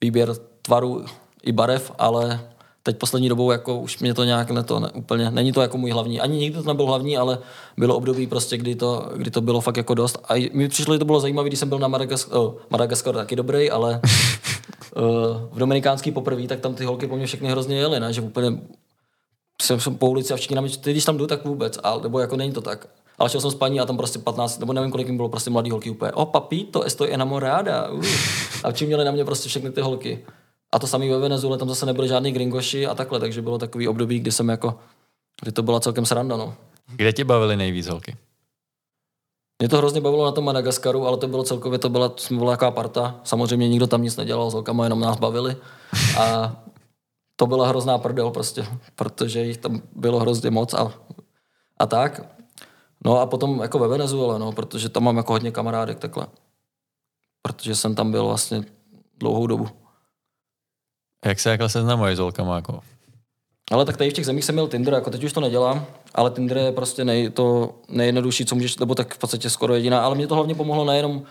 výběr tvaru i barev, ale teď poslední dobou jako už mě to nějak ne to ne, úplně, není to jako můj hlavní, ani nikdy to nebyl hlavní, ale bylo období prostě, kdy to, kdy to bylo fakt jako dost. A mi přišlo, že to bylo zajímavé, když jsem byl na Madagaskaru, oh, Madagaskar taky dobrý, ale uh, v Dominikánský poprvé, tak tam ty holky po mě všechny hrozně jely, ne? že úplně jsem, jsem po ulici a všichni na mě, ty když tam jdu, tak vůbec, ale, nebo jako není to tak. Ale šel jsem s paní a tam prostě 15, nebo nevím, kolik jim bylo, prostě mladý holky úplně, o oh, papito, estoy enamorada. Uh. A čím měli na mě prostě všechny ty holky. A to samé ve Venezuele, tam zase nebyly žádný gringoši a takhle, takže bylo takový období, kdy jsem jako, kdy to byla celkem sranda, no. Kde tě bavily nejvíc holky? Mě to hrozně bavilo na tom Madagaskaru, ale to bylo celkově, to byla, jsme byla jaká parta. Samozřejmě nikdo tam nic nedělal s holkama, jenom nás bavili. A to byla hrozná prdel prostě, protože jich tam bylo hrozně moc a, a tak. No a potom jako ve Venezuele, no, protože tam mám jako hodně kamarádek takhle. Protože jsem tam byl vlastně dlouhou dobu. Jak se takhle seznamuješ s holkama? Jako? Ale tak tady v těch zemích jsem měl Tinder, jako teď už to nedělám, ale Tinder je prostě nej, to nejjednodušší, co můžeš, nebo tak v podstatě skoro jediná, ale mě to hlavně pomohlo nejenom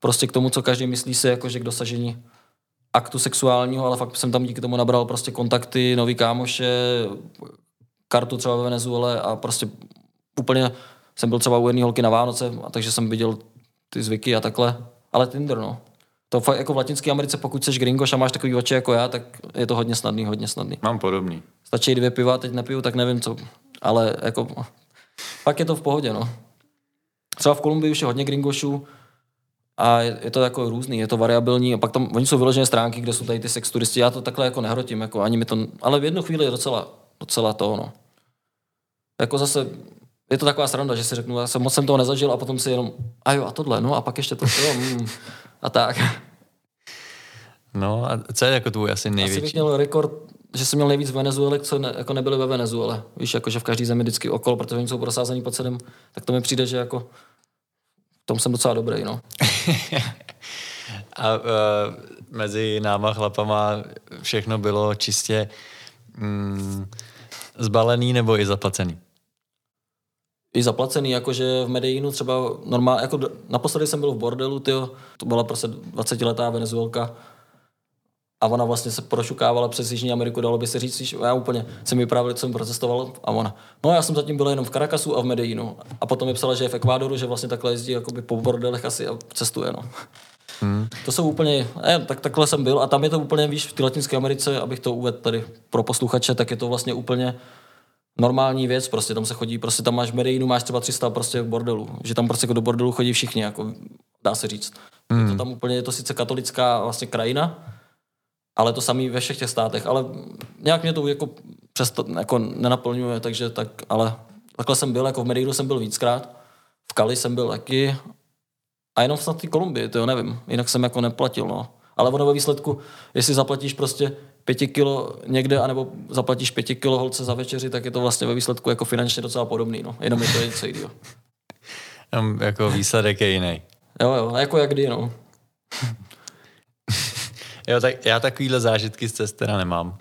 prostě k tomu, co každý myslí si, jakože k dosažení aktu sexuálního, ale fakt jsem tam díky tomu nabral prostě kontakty, nový kámoše, kartu třeba ve Venezuele a prostě úplně jsem byl třeba u jedné holky na Vánoce, a takže jsem viděl ty zvyky a takhle. Ale Tinder, no. To fakt jako v Latinské Americe, pokud jsi gringoš a máš takový oči jako já, tak je to hodně snadný, hodně snadný. Mám podobný. Stačí dvě piva, teď nepiju, tak nevím co. Ale jako, pak je to v pohodě, no. Třeba v Kolumbii už je hodně gringošů a je, to jako různý, je to variabilní a pak tam, oni jsou vyložené stránky, kde jsou tady ty sex turisti, já to takhle jako nehrotím, jako ani mi to, ale v jednu chvíli je docela, docela to, no. Jako zase, je to taková sranda, že si řeknu, já jsem moc jsem toho nezažil a potom si jenom, a jo, a tohle, no a pak ještě to, jo, mm, a tak. No a co je jako tvůj asi největší? Asi bych měl rekord, že jsem měl nejvíc v Venezuele, co ne, jako nebyly ve Venezuele. Víš, jako že v každé zemi vždycky okolo, protože oni jsou prosázení po celém, tak to mi přijde, že jako v tom jsem docela dobrý, no. a uh, mezi náma chlapama všechno bylo čistě mm, zbalený nebo i zaplacený? I zaplacený, jakože v Medellínu třeba normálně, jako naposledy jsem byl v bordelu, tyjo, to byla prostě 20-letá venezuelka a ona vlastně se prošukávala přes Jižní Ameriku, dalo by se říct, já úplně jsem mi právě, co jsem procestoval a ona. No já jsem zatím byl jenom v Caracasu a v Medellínu a potom mi psala, že je v Ekvádoru, že vlastně takhle jezdí jakoby po bordelech asi a cestuje, no. Hmm. To jsou úplně, ne, tak, takhle jsem byl a tam je to úplně, víš, v té Latinské Americe, abych to uvedl tady pro posluchače, tak je to vlastně úplně normální věc, prostě tam se chodí, prostě tam máš v Medellínu, máš třeba 300 prostě v bordelu, že tam prostě jako do bordelu chodí všichni, jako dá se říct. Hmm. Je to hmm. tam úplně, je to sice katolická vlastně krajina, ale to samý ve všech těch státech, ale nějak mě to jako přesto, jako nenaplňuje, takže tak, ale takhle jsem byl, jako v Medellínu jsem byl víckrát, v Kali jsem byl taky a jenom snad ty Kolumbii, to jo, nevím, jinak jsem jako neplatil, no. Ale ono ve výsledku, jestli zaplatíš prostě pěti kilo někde, anebo zaplatíš pěti kilo holce za večeři, tak je to vlastně ve výsledku jako finančně docela podobný, no. Jenom je to něco jiného. jako výsledek je jiný. Jo, jo, jako jak kdy, no. jo, tak já takovýhle zážitky z cest teda nemám.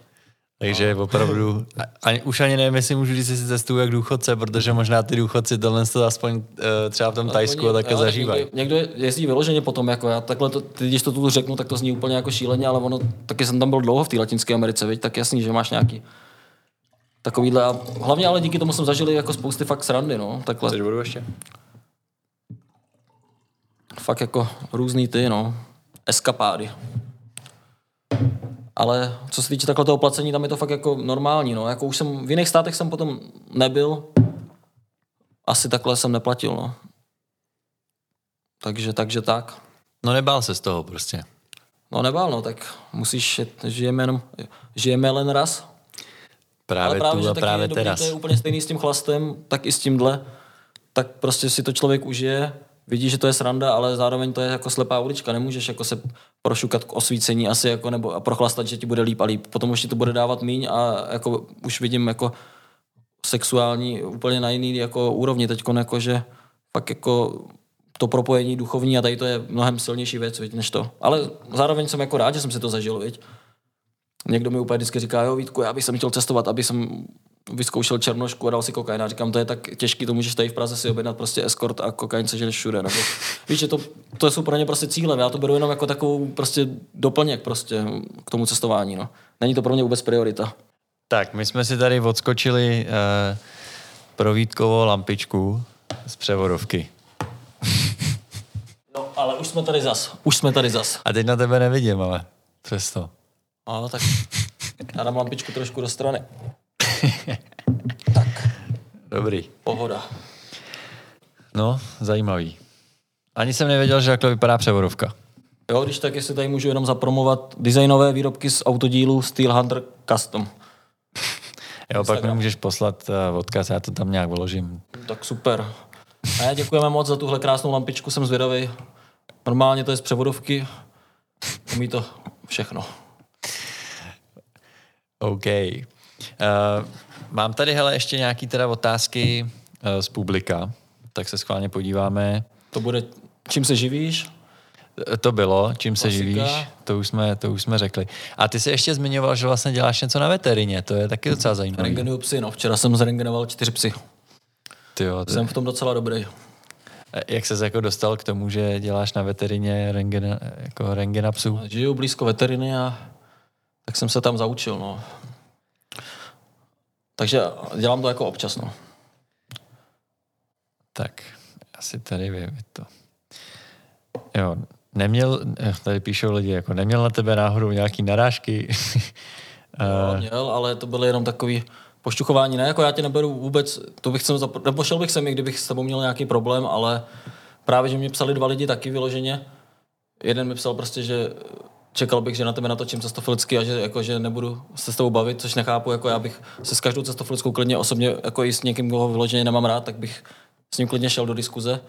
Takže no. opravdu, ani, už ani nevím, jestli můžu říct, jestli cestuju jak důchodce, protože možná ty důchodci tohle to aspoň uh, třeba v tom Tajsku a takhle zažívají. Někdo, někdo jezdí vyloženě potom, jako já takhle, to, ty, když to tu řeknu, tak to zní úplně jako šíleně, ale ono, taky jsem tam byl dlouho v té Latinské Americe, viď? tak jasný, že máš nějaký takovýhle a hlavně ale díky tomu jsem zažil jako spousty fakt srandy, no, takhle. Chceš budu ještě? Fakt jako různý ty, no, eskapády ale co se týče takhle toho placení, tam je to fakt jako normální, no. Jako už jsem, v jiných státech jsem potom nebyl, asi takhle jsem neplatil, no. Takže, takže tak. No nebál se z toho prostě. No nebál, no, tak musíš, žijeme, jenom, žijeme jen raz. Právě, Ale právě tu a právě teraz. To je úplně stejný s tím chlastem, tak i s tímhle. Tak prostě si to člověk užije, vidí, že to je sranda, ale zároveň to je jako slepá ulička. Nemůžeš jako se prošukat k osvícení asi jako, nebo a prochlastat, že ti bude líp a líp. Potom už ti to bude dávat míň a jako už vidím jako sexuální úplně na jiný jako úrovni teď, jako, že fakt jako to propojení duchovní a tady to je mnohem silnější věc, viď, než to. Ale zároveň jsem jako rád, že jsem si to zažil, viď. Někdo mi úplně vždycky říká, jo Vítku, já bych jsem chtěl cestovat, aby jsem vyzkoušel černošku a dal si kokain. A říkám, to je tak těžký, to můžeš tady v Praze si objednat prostě escort a kokain sežeš všude. Nebo, víš, že to, to jsou pro ně prostě cílem. Já to beru jenom jako takovou prostě doplněk prostě k tomu cestování. No. Není to pro mě vůbec priorita. Tak, my jsme si tady odskočili uh, pro Vítkovou lampičku z převodovky. No, ale už jsme tady zas. Už jsme tady zas. A teď na tebe nevidím, ale přesto. No, tak já dám lampičku trošku do strany. tak. Dobrý. Pohoda. No, zajímavý. Ani jsem nevěděl, že takhle vypadá převodovka. Jo, když tak, jestli tady můžu jenom zapromovat designové výrobky z autodílu Steel Hunter Custom. jo, pak mi můžeš poslat uh, odkaz, já to tam nějak vložím. Tak super. A já děkujeme moc za tuhle krásnou lampičku, jsem zvědavý. Normálně to je z převodovky. Umí to všechno. OK. Uh, mám tady hele ještě nějaký teda otázky uh, z publika. tak se schválně podíváme. To bude, čím se živíš? To bylo, čím se Klasika. živíš, to už, jsme, to už jsme řekli. A ty jsi ještě zmiňoval, že vlastně děláš něco na veterině, to je taky docela zajímavé. Rengenuju psy, no. Včera jsem zrengenoval čtyři psy. Ty jo, ty... Jsem v tom docela dobrý. Jak se jako dostal k tomu, že děláš na veterině rengena, jako rengena psů? Žiju blízko veteriny a tak jsem se tam zaučil. No. Takže dělám to jako občas. No. Tak, asi tady vím to. Jo, neměl, eh, tady píšou lidi, jako neměl na tebe náhodou nějaký narážky? jo, měl, ale to byly jenom takový pošťuchování. Ne, jako já tě neberu vůbec, to bych sem, nebo šel bych sem, kdybych s tebou měl nějaký problém, ale právě, že mě psali dva lidi taky vyloženě. Jeden mi psal prostě, že čekal bych, že na tebe natočím cestofilicky a že, jako, že nebudu se s tebou bavit, což nechápu, jako já bych se s každou cestofilickou klidně osobně, jako i s někým, koho vyloženě nemám rád, tak bych s ním klidně šel do diskuze.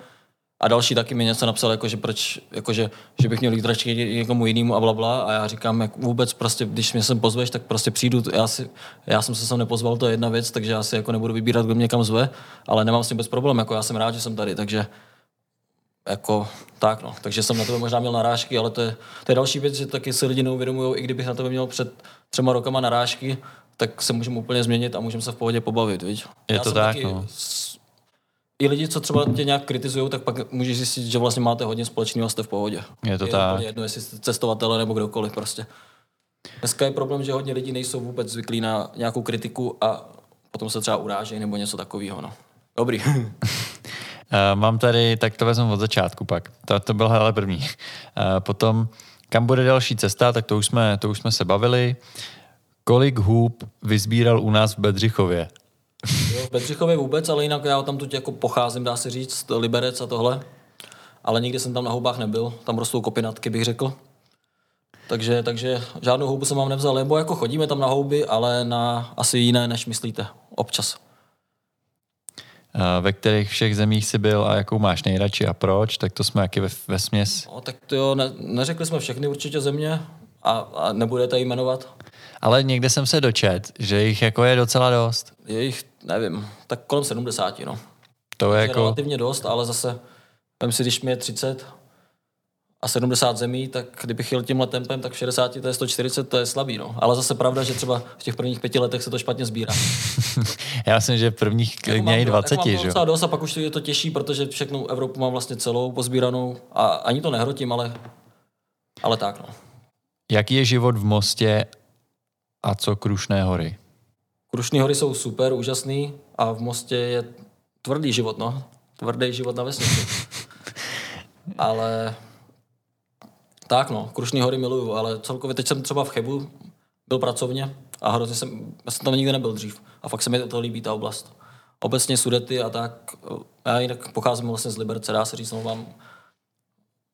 A další taky mi něco napsal, jako, že, proč, jako, že, že bych měl jít radši někomu jinému a bla, bla. A já říkám, jak vůbec prostě, když mě sem pozveš, tak prostě přijdu. Já, si, já jsem se sem nepozval, to je jedna věc, takže já si jako nebudu vybírat, kdo mě kam zve, ale nemám s tím bez problém. Jako já jsem rád, že jsem tady, takže jako tak no. Takže jsem na tebe možná měl narážky, ale to je, to je další věc, že taky si lidi neuvědomují, i kdybych na tebe měl před třema rokama narážky, tak se můžeme úplně změnit a můžeme se v pohodě pobavit, víš? Je Já to tak, no. S, I lidi, co třeba tě nějak kritizují, tak pak můžeš zjistit, že vlastně máte hodně společného a jste v pohodě. Je to je tak. Je jedno, jestli jste cestovatele nebo kdokoliv prostě. Dneska je problém, že hodně lidí nejsou vůbec zvyklí na nějakou kritiku a potom se třeba urážejí nebo něco takového. No. Dobrý. Uh, mám tady, tak to vezmu od začátku pak. To, to byl hele první. Uh, potom, kam bude další cesta, tak to už jsme, to už jsme se bavili. Kolik hůb vyzbíral u nás v Bedřichově? Jo, v Bedřichově vůbec, ale jinak já tam tu jako pocházím, dá se říct, Liberec a tohle. Ale nikdy jsem tam na houbách nebyl. Tam rostou kopinatky, bych řekl. Takže, takže žádnou houbu jsem vám nevzal, nebo jako chodíme tam na houby, ale na asi jiné, než myslíte. Občas ve kterých všech zemích jsi byl a jakou máš nejradši a proč, tak to jsme jaký ve, ve směs. No, tak to jo, ne, neřekli jsme všechny určitě země a, a nebudete jmenovat. Ale někde jsem se dočet, že jich jako je docela dost. Je jich, nevím, tak kolem 70, no. To je, je jako... relativně dost, ale zase, vem si, když mi je 30, a 70 zemí, tak kdybych jel tímhle tempem, tak v 60 to je 140, to je slabý. No. Ale zase pravda, že třeba v těch prvních pěti letech se to špatně sbírá. Já myslím, že v prvních klidně i 20, jako že jo? dost a pak už je to těžší, protože všechno Evropu mám vlastně celou pozbíranou a ani to nehrotím, ale, ale tak. No. Jaký je život v Mostě a co Krušné hory? Krušné hory jsou super, úžasný a v Mostě je tvrdý život, no. Tvrdý život na vesnici. ale tak no, Krušní hory miluju, ale celkově teď jsem třeba v Chebu byl pracovně a hrozně jsem, já jsem tam nikdy nebyl dřív a fakt se mi to líbí ta oblast. Obecně Sudety a tak, já jinak pocházím vlastně z Liberce, dá se říct, no, mám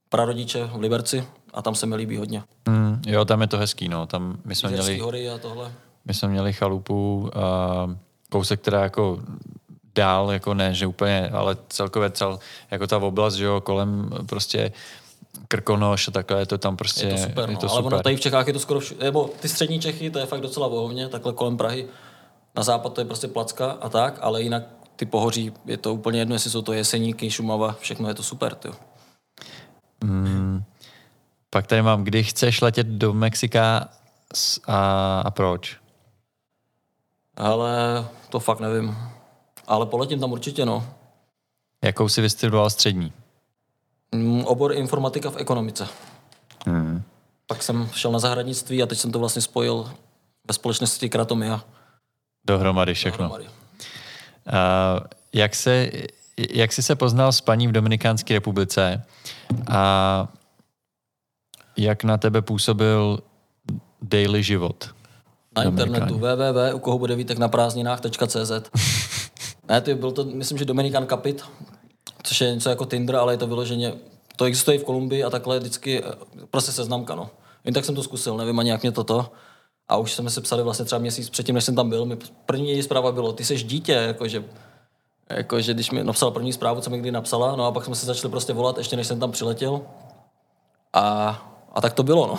prarodiče v Liberci a tam se mi líbí hodně. Mm, jo, tam je to hezký, no, tam my jsme měli... hory a tohle. My jsme měli chalupu, a kousek, která jako dál, jako ne, že úplně, ale celkově cel, jako ta oblast, že jo, kolem prostě Krkonoš a takhle, je to tam prostě... Je to super, je no. to ale super. ono tady v Čechách je to skoro všude, nebo ty střední Čechy, to je fakt docela vohovně, takhle kolem Prahy. Na západ to je prostě placka a tak, ale jinak ty pohoří, je to úplně jedno, jestli jsou to Jeseníky, Šumava, všechno je to super, ty. Hmm. Pak tady mám, kdy chceš letět do Mexika a, a proč? Ale to fakt nevím. Ale poletím tam určitě, no. Jakou jsi vystudoval střední? Mm, obor informatika v ekonomice. Hmm. Pak jsem šel na zahradnictví a teď jsem to vlastně spojil ve společnosti Kratomia. Dohromady všechno. Dohromady. Uh, jak, se, jak jsi se poznal s paní v Dominikánské republice a jak na tebe působil daily život? Na internetu www, u koho bude vítek na prázdninách.cz Ne, to byl to, myslím, že Dominikan Kapit, což je něco jako Tinder, ale je to vyloženě, to existuje i v Kolumbii a takhle vždycky eh, prostě seznamka, no. Jen tak jsem to zkusil, nevím ani jak mě toto. A už jsme se psali vlastně třeba měsíc předtím, než jsem tam byl. Mi první její zpráva bylo, ty jsi dítě, jakože, jakože když mi napsala první zprávu, co mi kdy napsala, no a pak jsme se začali prostě volat, ještě než jsem tam přiletěl. A, a tak to bylo, no.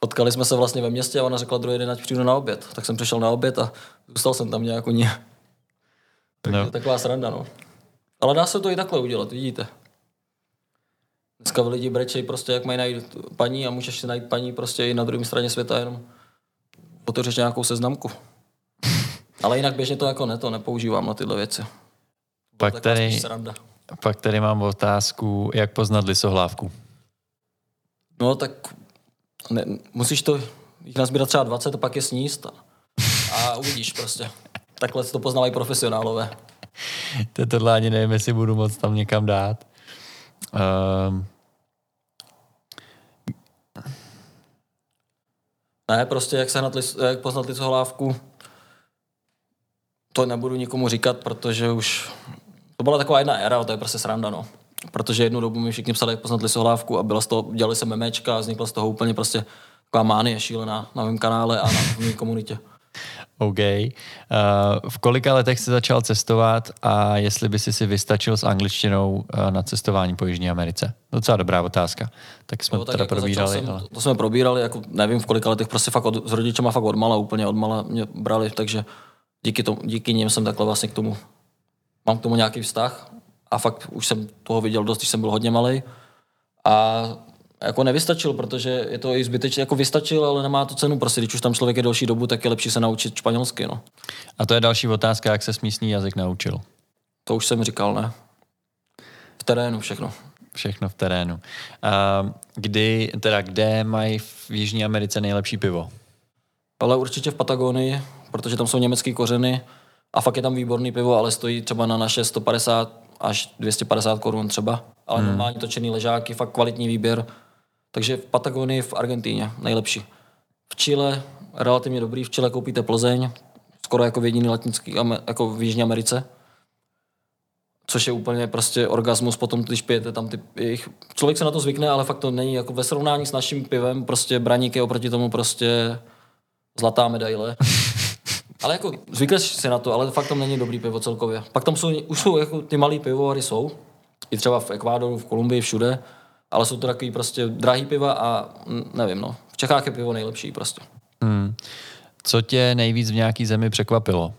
Potkali jsme se vlastně ve městě a ona řekla druhý den, ať přijdu na oběd. Tak jsem přišel na oběd a zůstal jsem tam nějak u ní. No. taková sranda, no. Ale dá se to i takhle udělat, vidíte. Dneska lidi brečej prostě, jak mají najít paní a můžeš si najít paní prostě i na druhé straně světa, jenom otevřeš nějakou seznamku. Ale jinak běžně to jako ne, to nepoužívám na tyhle věci. Pak tady, pak tady mám otázku, jak poznat lisohlávku. No tak ne, musíš to jich nazbírat třeba 20 a pak je sníst a, a uvidíš prostě. Takhle to poznávají profesionálové. To tohle ani nevím, jestli budu moc tam někam dát. Um, Ne, prostě jak, sehnat lis, jak poznat lisohlávku, to nebudu nikomu říkat, protože už to byla taková jedna éra, to je prostě sranda, no. Protože jednu dobu mi všichni psali, jak poznat lisohlávku a byla z toho, dělali se memečka a vznikla z toho úplně prostě taková mánie šílená na mém kanále a na mé komunitě. OK. Uh, v kolika letech jsi začal cestovat a jestli by si si vystačil s angličtinou uh, na cestování po Jižní Americe? Docela dobrá otázka. Tak jsme No, to tak teda jako probírali. Jsem, ale... to, to, jsme probírali, jako nevím v kolika letech, prostě fakt od, s rodičema fakt odmala, úplně odmala mě brali, takže díky, tomu, díky nim jsem takhle vlastně k tomu, mám k tomu nějaký vztah a fakt už jsem toho viděl dost, když jsem byl hodně malý a jako nevystačil, protože je to i zbytečné, jako vystačil, ale nemá to cenu, prostě když už tam člověk je delší dobu, tak je lepší se naučit španělsky, no. A to je další otázka, jak se místní jazyk naučil. To už jsem říkal, ne? V terénu všechno. Všechno v terénu. Uh, kdy, teda kde mají v Jižní Americe nejlepší pivo? Ale určitě v Patagonii, protože tam jsou německé kořeny a fakt je tam výborný pivo, ale stojí třeba na naše 150 až 250 korun třeba. Ale hmm. normální točený ležáky, fakt kvalitní výběr. Takže v Patagonii v Argentíně nejlepší. V Chile relativně dobrý, v Chile koupíte Plzeň, skoro jako v jediný latinský, jako v Jižní Americe. Což je úplně prostě orgasmus potom, když pijete tam ty jejich... Člověk se na to zvykne, ale fakt to není jako ve srovnání s naším pivem, prostě braník je oproti tomu prostě zlatá medaile. ale jako zvykneš si na to, ale fakt tam není dobrý pivo celkově. Pak tam jsou, už jsou jako ty malý pivovary jsou, i třeba v Ekvádoru, v Kolumbii, všude, ale jsou to takový prostě drahý piva a nevím, no. V Čechách je pivo nejlepší prostě. Hmm. Co tě nejvíc v nějaký zemi překvapilo?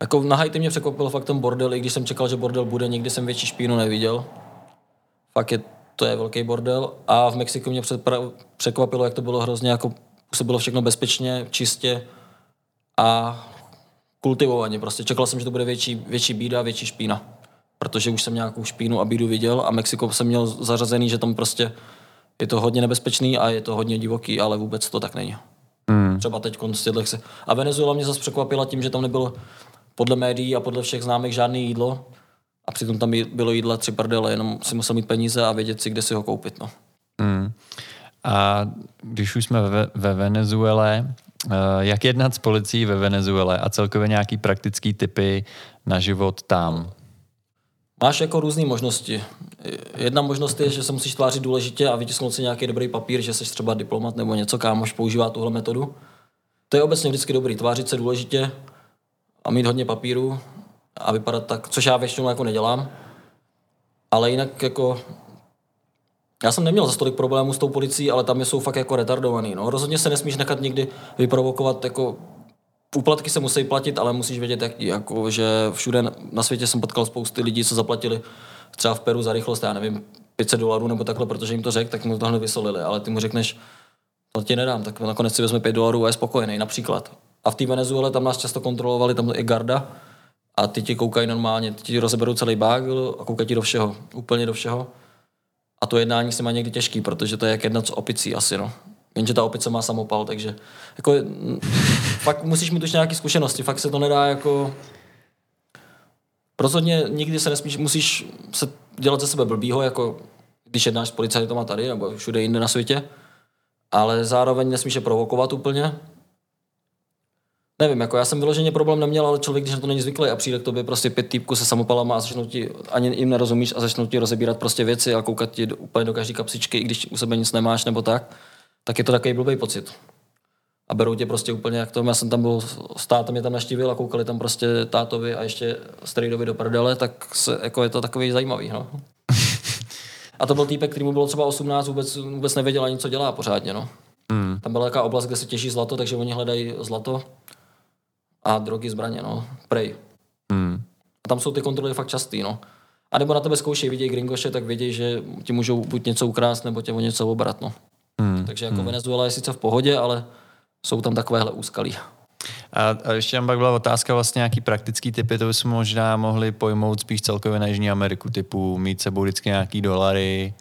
Jako na Haiti mě překvapil fakt ten bordel, i když jsem čekal, že bordel bude, nikdy jsem větší špínu neviděl. Fakt je, to je velký bordel. A v Mexiku mě předpra- překvapilo, jak to bylo hrozně, jako se bylo všechno bezpečně, čistě a kultivovaně. Prostě čekal jsem, že to bude větší, větší bída, větší špína. Protože už jsem nějakou špínu a bídu viděl a Mexiko jsem měl zařazený, že tam prostě je to hodně nebezpečný a je to hodně divoký, ale vůbec to tak není. Hmm. Třeba teď z těchto se. A Venezuela mě zase překvapila tím, že tam nebylo podle médií a podle všech známých žádný jídlo. A přitom tam bylo jídla tři prdele, jenom si musel mít peníze a vědět si, kde si ho koupit. No. Hmm. A když už jsme ve, ve Venezuele, eh, jak jednat s policií ve Venezuele a celkově nějaký praktický typy na život tam? Máš jako různé možnosti. Jedna možnost je, že se musíš tvářit důležitě a vytisknout si nějaký dobrý papír, že jsi třeba diplomat nebo něco, kámoš používá tuhle metodu. To je obecně vždycky dobrý, tvářit se důležitě a mít hodně papíru a vypadat tak, což já většinou jako nedělám. Ale jinak jako já jsem neměl za tolik problémů s tou policií, ale tam jsou fakt jako retardovaný. No. Rozhodně se nesmíš nechat nikdy vyprovokovat jako Úplatky se musí platit, ale musíš vědět, jak, jako, že všude na- světě jsem potkal spousty lidí, co zaplatili třeba v Peru za rychlost, já nevím, 500 dolarů nebo takhle, protože jim to řekl, tak mu to hned vysolili, ale ty mu řekneš, to ti nedám, tak nakonec si vezme 5 dolarů a je spokojený, například. A v té Venezuele tam nás často kontrolovali, tam je garda a ty ti koukají normálně, ty ti rozeberou celý bágl a koukají ti do všeho, úplně do všeho. A to jednání si má někdy těžký, protože to je jak jednat s opicí asi, no. Jenže ta opice má samopal, takže jako, fakt musíš mít už nějaké zkušenosti, fakt se to nedá jako... Rozhodně nikdy se nesmíš, musíš se dělat ze sebe blbýho, jako když jednáš s policajtama tady nebo všude jinde na světě, ale zároveň nesmíš je provokovat úplně. Nevím, jako já jsem vyloženě problém neměl, ale člověk, když na to není zvyklý a přijde k tobě prostě pět týpků se samopalama a začnou ti, ani jim nerozumíš a začnou ti rozebírat prostě věci a koukat ti úplně do každé kapsičky, i když u sebe nic nemáš nebo tak, tak je to takový blbý pocit. A berou tě prostě úplně jak to. Já jsem tam byl s tátem, mě tam naštívil a koukali tam prostě tátovi a ještě strejdovi do prdele, tak se, jako je to takový zajímavý. No. A to byl týpek, který mu bylo třeba 18, vůbec, vůbec nevěděl ani, co dělá pořádně. No. Hmm. Tam byla taková oblast, kde se těží zlato, takže oni hledají zlato a drogy, zbraně, no. Prej. Hmm. A tam jsou ty kontroly fakt častý, no. A nebo na tebe zkoušejí, vidějí gringoše, tak vědějí, že ti můžou buď něco ukrást, nebo tě o něco obrat, no. Takže jako hmm. Venezuela je sice v pohodě, ale jsou tam takovéhle úskalí. A, a ještě tam pak byla otázka vlastně nějaký praktický typy, to bychom možná mohli pojmout spíš celkově na Jižní Ameriku, typu mít sebou vždycky nějaký dolary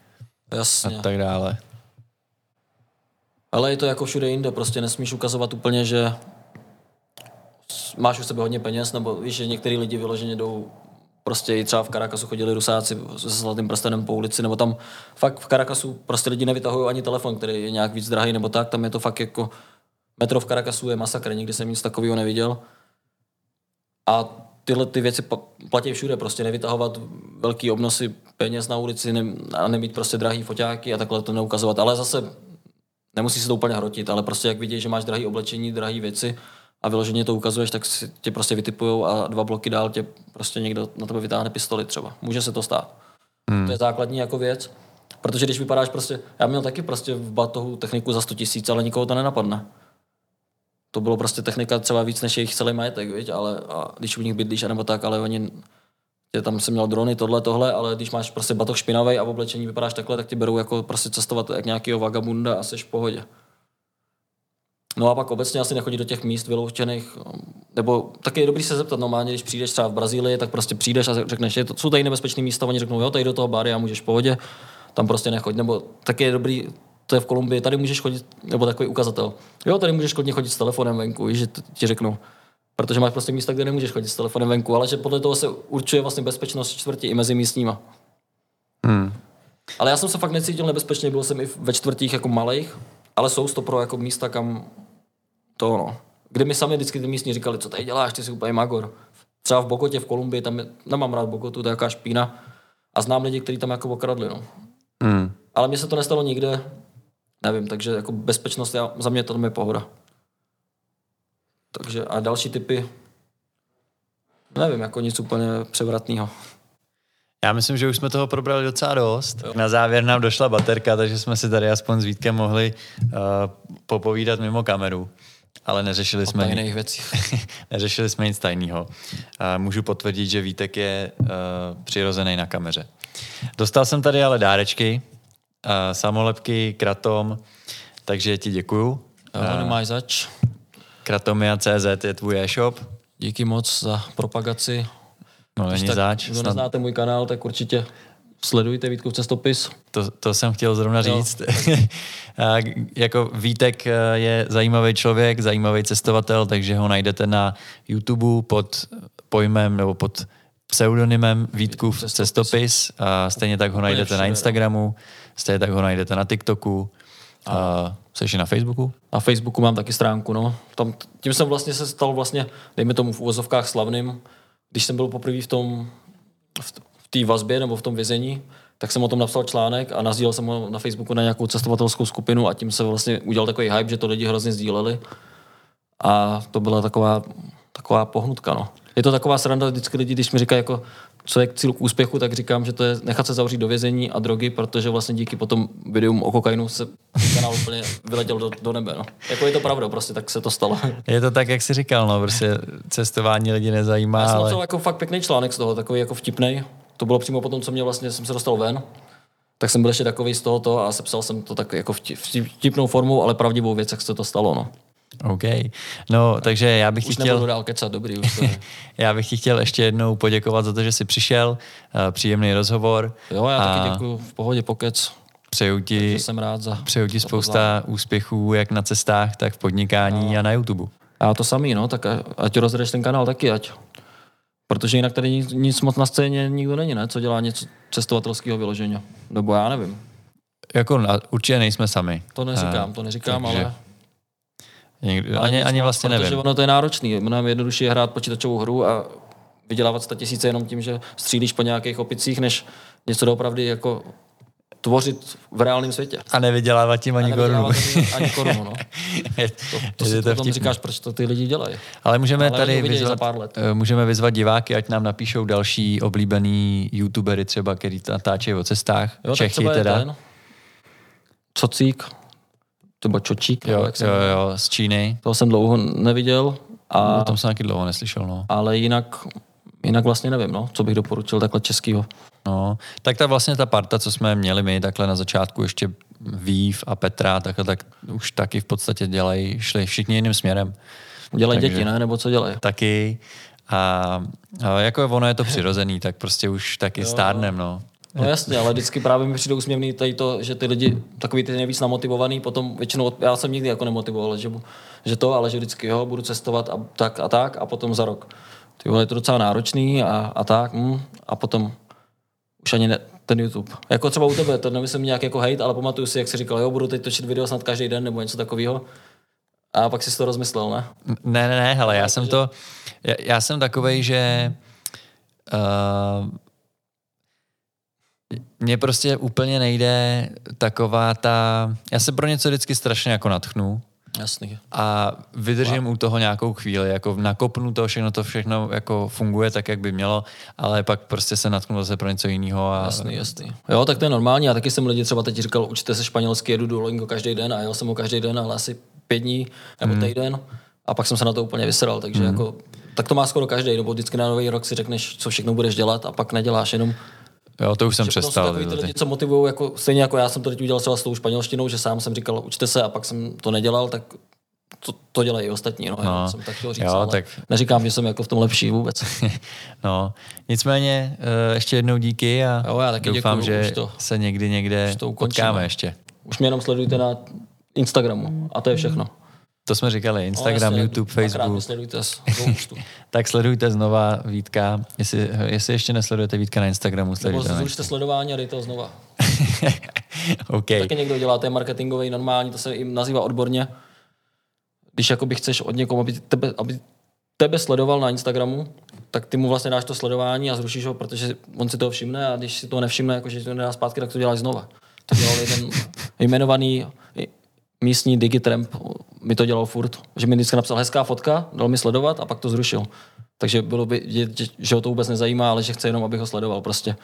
Jasně. a tak dále. Ale je to jako všude jinde, prostě nesmíš ukazovat úplně, že máš u sebe hodně peněz, nebo víš, že některý lidi vyloženě jdou prostě i třeba v Caracasu chodili rusáci se zlatým prstenem po ulici, nebo tam fakt v Caracasu prostě lidi nevytahují ani telefon, který je nějak víc drahý, nebo tak, tam je to fakt jako metro v Caracasu je masakr, nikdy jsem nic takového neviděl. A tyhle ty věci platí všude, prostě nevytahovat velký obnosy peněz na ulici ne, a nemít prostě drahý foťáky a takhle to neukazovat. Ale zase nemusí se to úplně hrotit, ale prostě jak vidíš, že máš drahý oblečení, drahé věci, a vyloženě to ukazuješ, tak si tě prostě vytipujou a dva bloky dál tě prostě někdo na tebe vytáhne pistoli třeba. Může se to stát. Hmm. To je základní jako věc. Protože když vypadáš prostě, já měl taky prostě v batohu techniku za 100 tisíc, ale nikoho to nenapadne. To bylo prostě technika třeba víc než jejich celý majetek, viď? ale a když u nich bydlíš nebo tak, ale oni tě tam jsem měl drony, tohle, tohle, ale když máš prostě batoh špinavý a v oblečení vypadáš takhle, tak tě berou jako prostě cestovat jak nějakého vagabunda a jsi v pohodě. No a pak obecně asi nechodit do těch míst vyloučených, nebo taky je dobrý se zeptat normálně, když přijdeš třeba v Brazílii, tak prostě přijdeš a řekneš, že to, jsou tady nebezpečné místa, oni řeknou, jo, tady do toho bary a můžeš v pohodě, tam prostě nechoď, nebo taky je dobrý, to je v Kolumbii, tady můžeš chodit, nebo takový ukazatel, jo, tady můžeš chodit chodit s telefonem venku, že ti řeknu, protože máš prostě místa, kde nemůžeš chodit s telefonem venku, ale že podle toho se určuje vlastně bezpečnost čtvrti i mezi místníma. Hmm. Ale já jsem se fakt necítil nebezpečně, byl jsem i ve čtvrtích jako malých, ale jsou to pro jako místa, kam to no. Kde mi sami vždycky ty místní říkali, co tady děláš, ty jsi úplně magor. Třeba v Bogotě, v Kolumbii, tam je, nemám rád Bogotu, to je jaká špína. A znám lidi, kteří tam jako okradli, no. Hmm. Ale mně se to nestalo nikde, nevím, takže jako bezpečnost, já, za mě to je pohoda. Takže a další typy, nevím, jako nic úplně převratného. Já myslím, že už jsme toho probrali docela dost. Jo. Na závěr nám došla baterka, takže jsme si tady aspoň s Vítkem mohli uh, popovídat mimo kameru ale neřešili jsme jiných věcí. neřešili jsme nic tajného. Můžu potvrdit, že Vítek je uh, přirozený na kameře. Dostal jsem tady ale dárečky, uh, samolepky, kratom, takže ti děkuju. Jo, nemáš zač. Kratomia.cz je tvůj e-shop. Díky moc za propagaci. No, není zač. Kdo neznáte můj kanál, tak určitě sledujte Vítkův cestopis. To, to jsem chtěl zrovna říct. jako Vítek eh, je zajímavý člověk, zajímavý cestovatel, takže ho najdete na YouTube pod pojmem nebo pod pseudonymem Vítkův cestopis. cestopis. A stejně tak ho najdete na Instagramu, stejně tak ho najdete na TikToku. A jsi na Facebooku? Na Facebooku mám taky stránku, no. Tam, tím jsem vlastně se stal vlastně, dejme tomu v uvozovkách slavným, když jsem byl poprvé v tom, v, té vazbě nebo v tom vězení, tak jsem o tom napsal článek a nazdílel jsem ho na Facebooku na nějakou cestovatelskou skupinu a tím se vlastně udělal takový hype, že to lidi hrozně sdíleli. A to byla taková, taková pohnutka. No. Je to taková sranda vždycky lidi, když mi říkají, jako, co je cíl k úspěchu, tak říkám, že to je nechat se zavřít do vězení a drogy, protože vlastně díky potom videům o kokainu se kanál úplně vyletěl do, do nebe. No. Jako je to pravda, prostě tak se to stalo. Je to tak, jak jsi říkal, no, prostě cestování lidi nezajímá. Já jsem ale... jako fakt pěkný článek z toho, takový jako vtipný to bylo přímo potom, co mě vlastně jsem se dostal ven, tak jsem byl ještě takový z tohoto a sepsal jsem to tak jako vtipnou formou, ale pravdivou věc, jak se to stalo. No. OK. No, takže já bych už ti chtěl... dál kecat, dobrý. Už to já bych ti chtěl ještě jednou poděkovat za to, že jsi přišel. Uh, příjemný rozhovor. Jo, já a... taky děkuji. V pohodě, pokec. Přeju ti, jsem rád za přeju ti spousta úspěchů jak na cestách, tak v podnikání no. a na YouTube. A to samý, no, tak ať rozjedeš ten kanál taky, ať Protože jinak tady nic, nic moc na scéně nikdo není, ne? Co dělá něco cestovatelského vyložení. Nebo já nevím. Jako na, určitě nejsme sami. To neříkám, to neříkám, Takže... ale... Někdy, ani, ani vlastně nevím. Protože ono to je náročný. Mnohem jednodušší je hrát počítačovou hru a vydělávat 100 tisíce jenom tím, že střílíš po nějakých opicích, než něco doopravdy jako tvořit v reálném světě. A nevydělávat tím ani korunu. Ani korunu, no. To, to, si to potom říkáš, proč to ty lidi dělají. Ale můžeme Ale tady vyzvat, pár let. Eh, můžeme vyzvat diváky, ať nám napíšou další oblíbený youtubery třeba, který natáčejí o cestách. Jo, Čechy teda. Ten, Cocík, nebo Čočík. Jo, jo, jo, z Číny. Toho jsem dlouho neviděl. A, no, tam jsem taky dlouho neslyšel, no. Ale jinak jinak vlastně nevím, no, co bych doporučil takhle českýho. No, tak ta vlastně ta parta, co jsme měli my takhle na začátku, ještě Vív a Petra, takhle, tak už taky v podstatě dělají, šli všichni jiným směrem. Dělají děti, ne? Nebo co dělají? Taky. A, a jako ono je to přirozený, tak prostě už taky jo. stárnem, no. No jasně, ale vždycky právě mi přijde úsměvný tady to, že ty lidi, takový ty nejvíc namotivovaný, potom většinou, já jsem nikdy jako nemotivoval, že, že to, ale že vždycky jo, budu cestovat a tak a tak a potom za rok. Ty vole, je to docela náročný a, a tak hm, a potom už ani ne, ten YouTube. Jako třeba u tebe, to nemyslím nějak jako hate, ale pamatuju si, jak jsi říkal, jo, budu teď točit video snad každý den nebo něco takového. A pak jsi to rozmyslel, ne? Ne, ne, ne, hele, já jsem to, já, já jsem takovej, že uh, mně prostě úplně nejde taková ta, já se pro něco vždycky strašně jako natchnu, Jasný. A vydržím wow. u toho nějakou chvíli, jako nakopnu to, všechno to všechno jako funguje tak, jak by mělo, ale pak prostě se natknu zase pro něco jiného. A... Jasný, jasný. Jo, tak to je normální. Já taky jsem lidi třeba teď říkal, učte se španělsky, jedu Duolingo každý den a jel jsem ho každý den, ale asi pět dní nebo hmm. týden. A pak jsem se na to úplně vysral, takže hmm. jako, tak to má skoro každý, nebo vždycky na nový rok si řekneš, co všechno budeš dělat a pak neděláš jenom Jo, to už jsem přestal. Takový ty lidi, co motivují, jako, stejně jako já jsem to teď udělal třeba s tou španělštinou, že sám jsem říkal, učte se a pak jsem to nedělal, tak to, to dělají i ostatní. No, no. jsem tak chtěl říct, jo, ale tak... neříkám, že jsem jako v tom lepší vůbec. no, nicméně uh, ještě jednou díky a jo, já taky doufám, děkuju, že to, se někdy někde potkáme ještě. Už mě jenom sledujte na Instagramu a to je všechno. To jsme říkali, Instagram, no, YouTube, Facebook. Sledujte tak sledujte znova Vítka. Jestli, jestli ještě nesledujete Vítka na Instagramu, sledujte. Nebo zrušte sledování a dejte ho znova. okay. Taky někdo dělá, to je marketingový normální, to se jim nazývá odborně. Když jakoby chceš od někoho, aby tebe, aby tebe sledoval na Instagramu, tak ty mu vlastně dáš to sledování a zrušíš ho, protože on si toho všimne a když si to nevšimne, jakože to nedá zpátky, tak to děláš znova. To dělal jeden jmenovaný místní Digitramp mi to dělal furt, že mi vždycky napsal hezká fotka, dal mi sledovat a pak to zrušil. Takže bylo by, že ho to vůbec nezajímá, ale že chce jenom, abych ho sledoval prostě.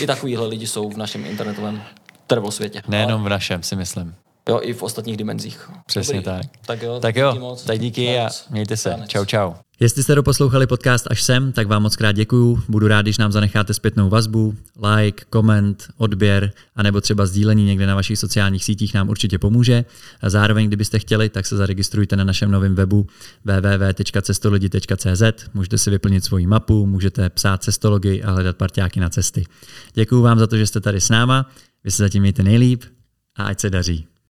I takovýhle lidi jsou v našem internetovém travel světě. Nejenom v našem, si myslím. Jo, i v ostatních dimenzích. Přesně Dobrý. tak. Tak jo, tak jo, moc. tak díky a mějte se. Čau, čau. Jestli jste doposlouchali podcast až sem, tak vám moc krát děkuju. Budu rád, když nám zanecháte zpětnou vazbu, like, koment, odběr, anebo třeba sdílení někde na vašich sociálních sítích nám určitě pomůže. A zároveň, kdybyste chtěli, tak se zaregistrujte na našem novém webu www.cestolidi.cz. Můžete si vyplnit svoji mapu, můžete psát cestologii a hledat parťáky na cesty. Děkuju vám za to, že jste tady s náma. Vy se zatím mějte nejlíp a ať se daří.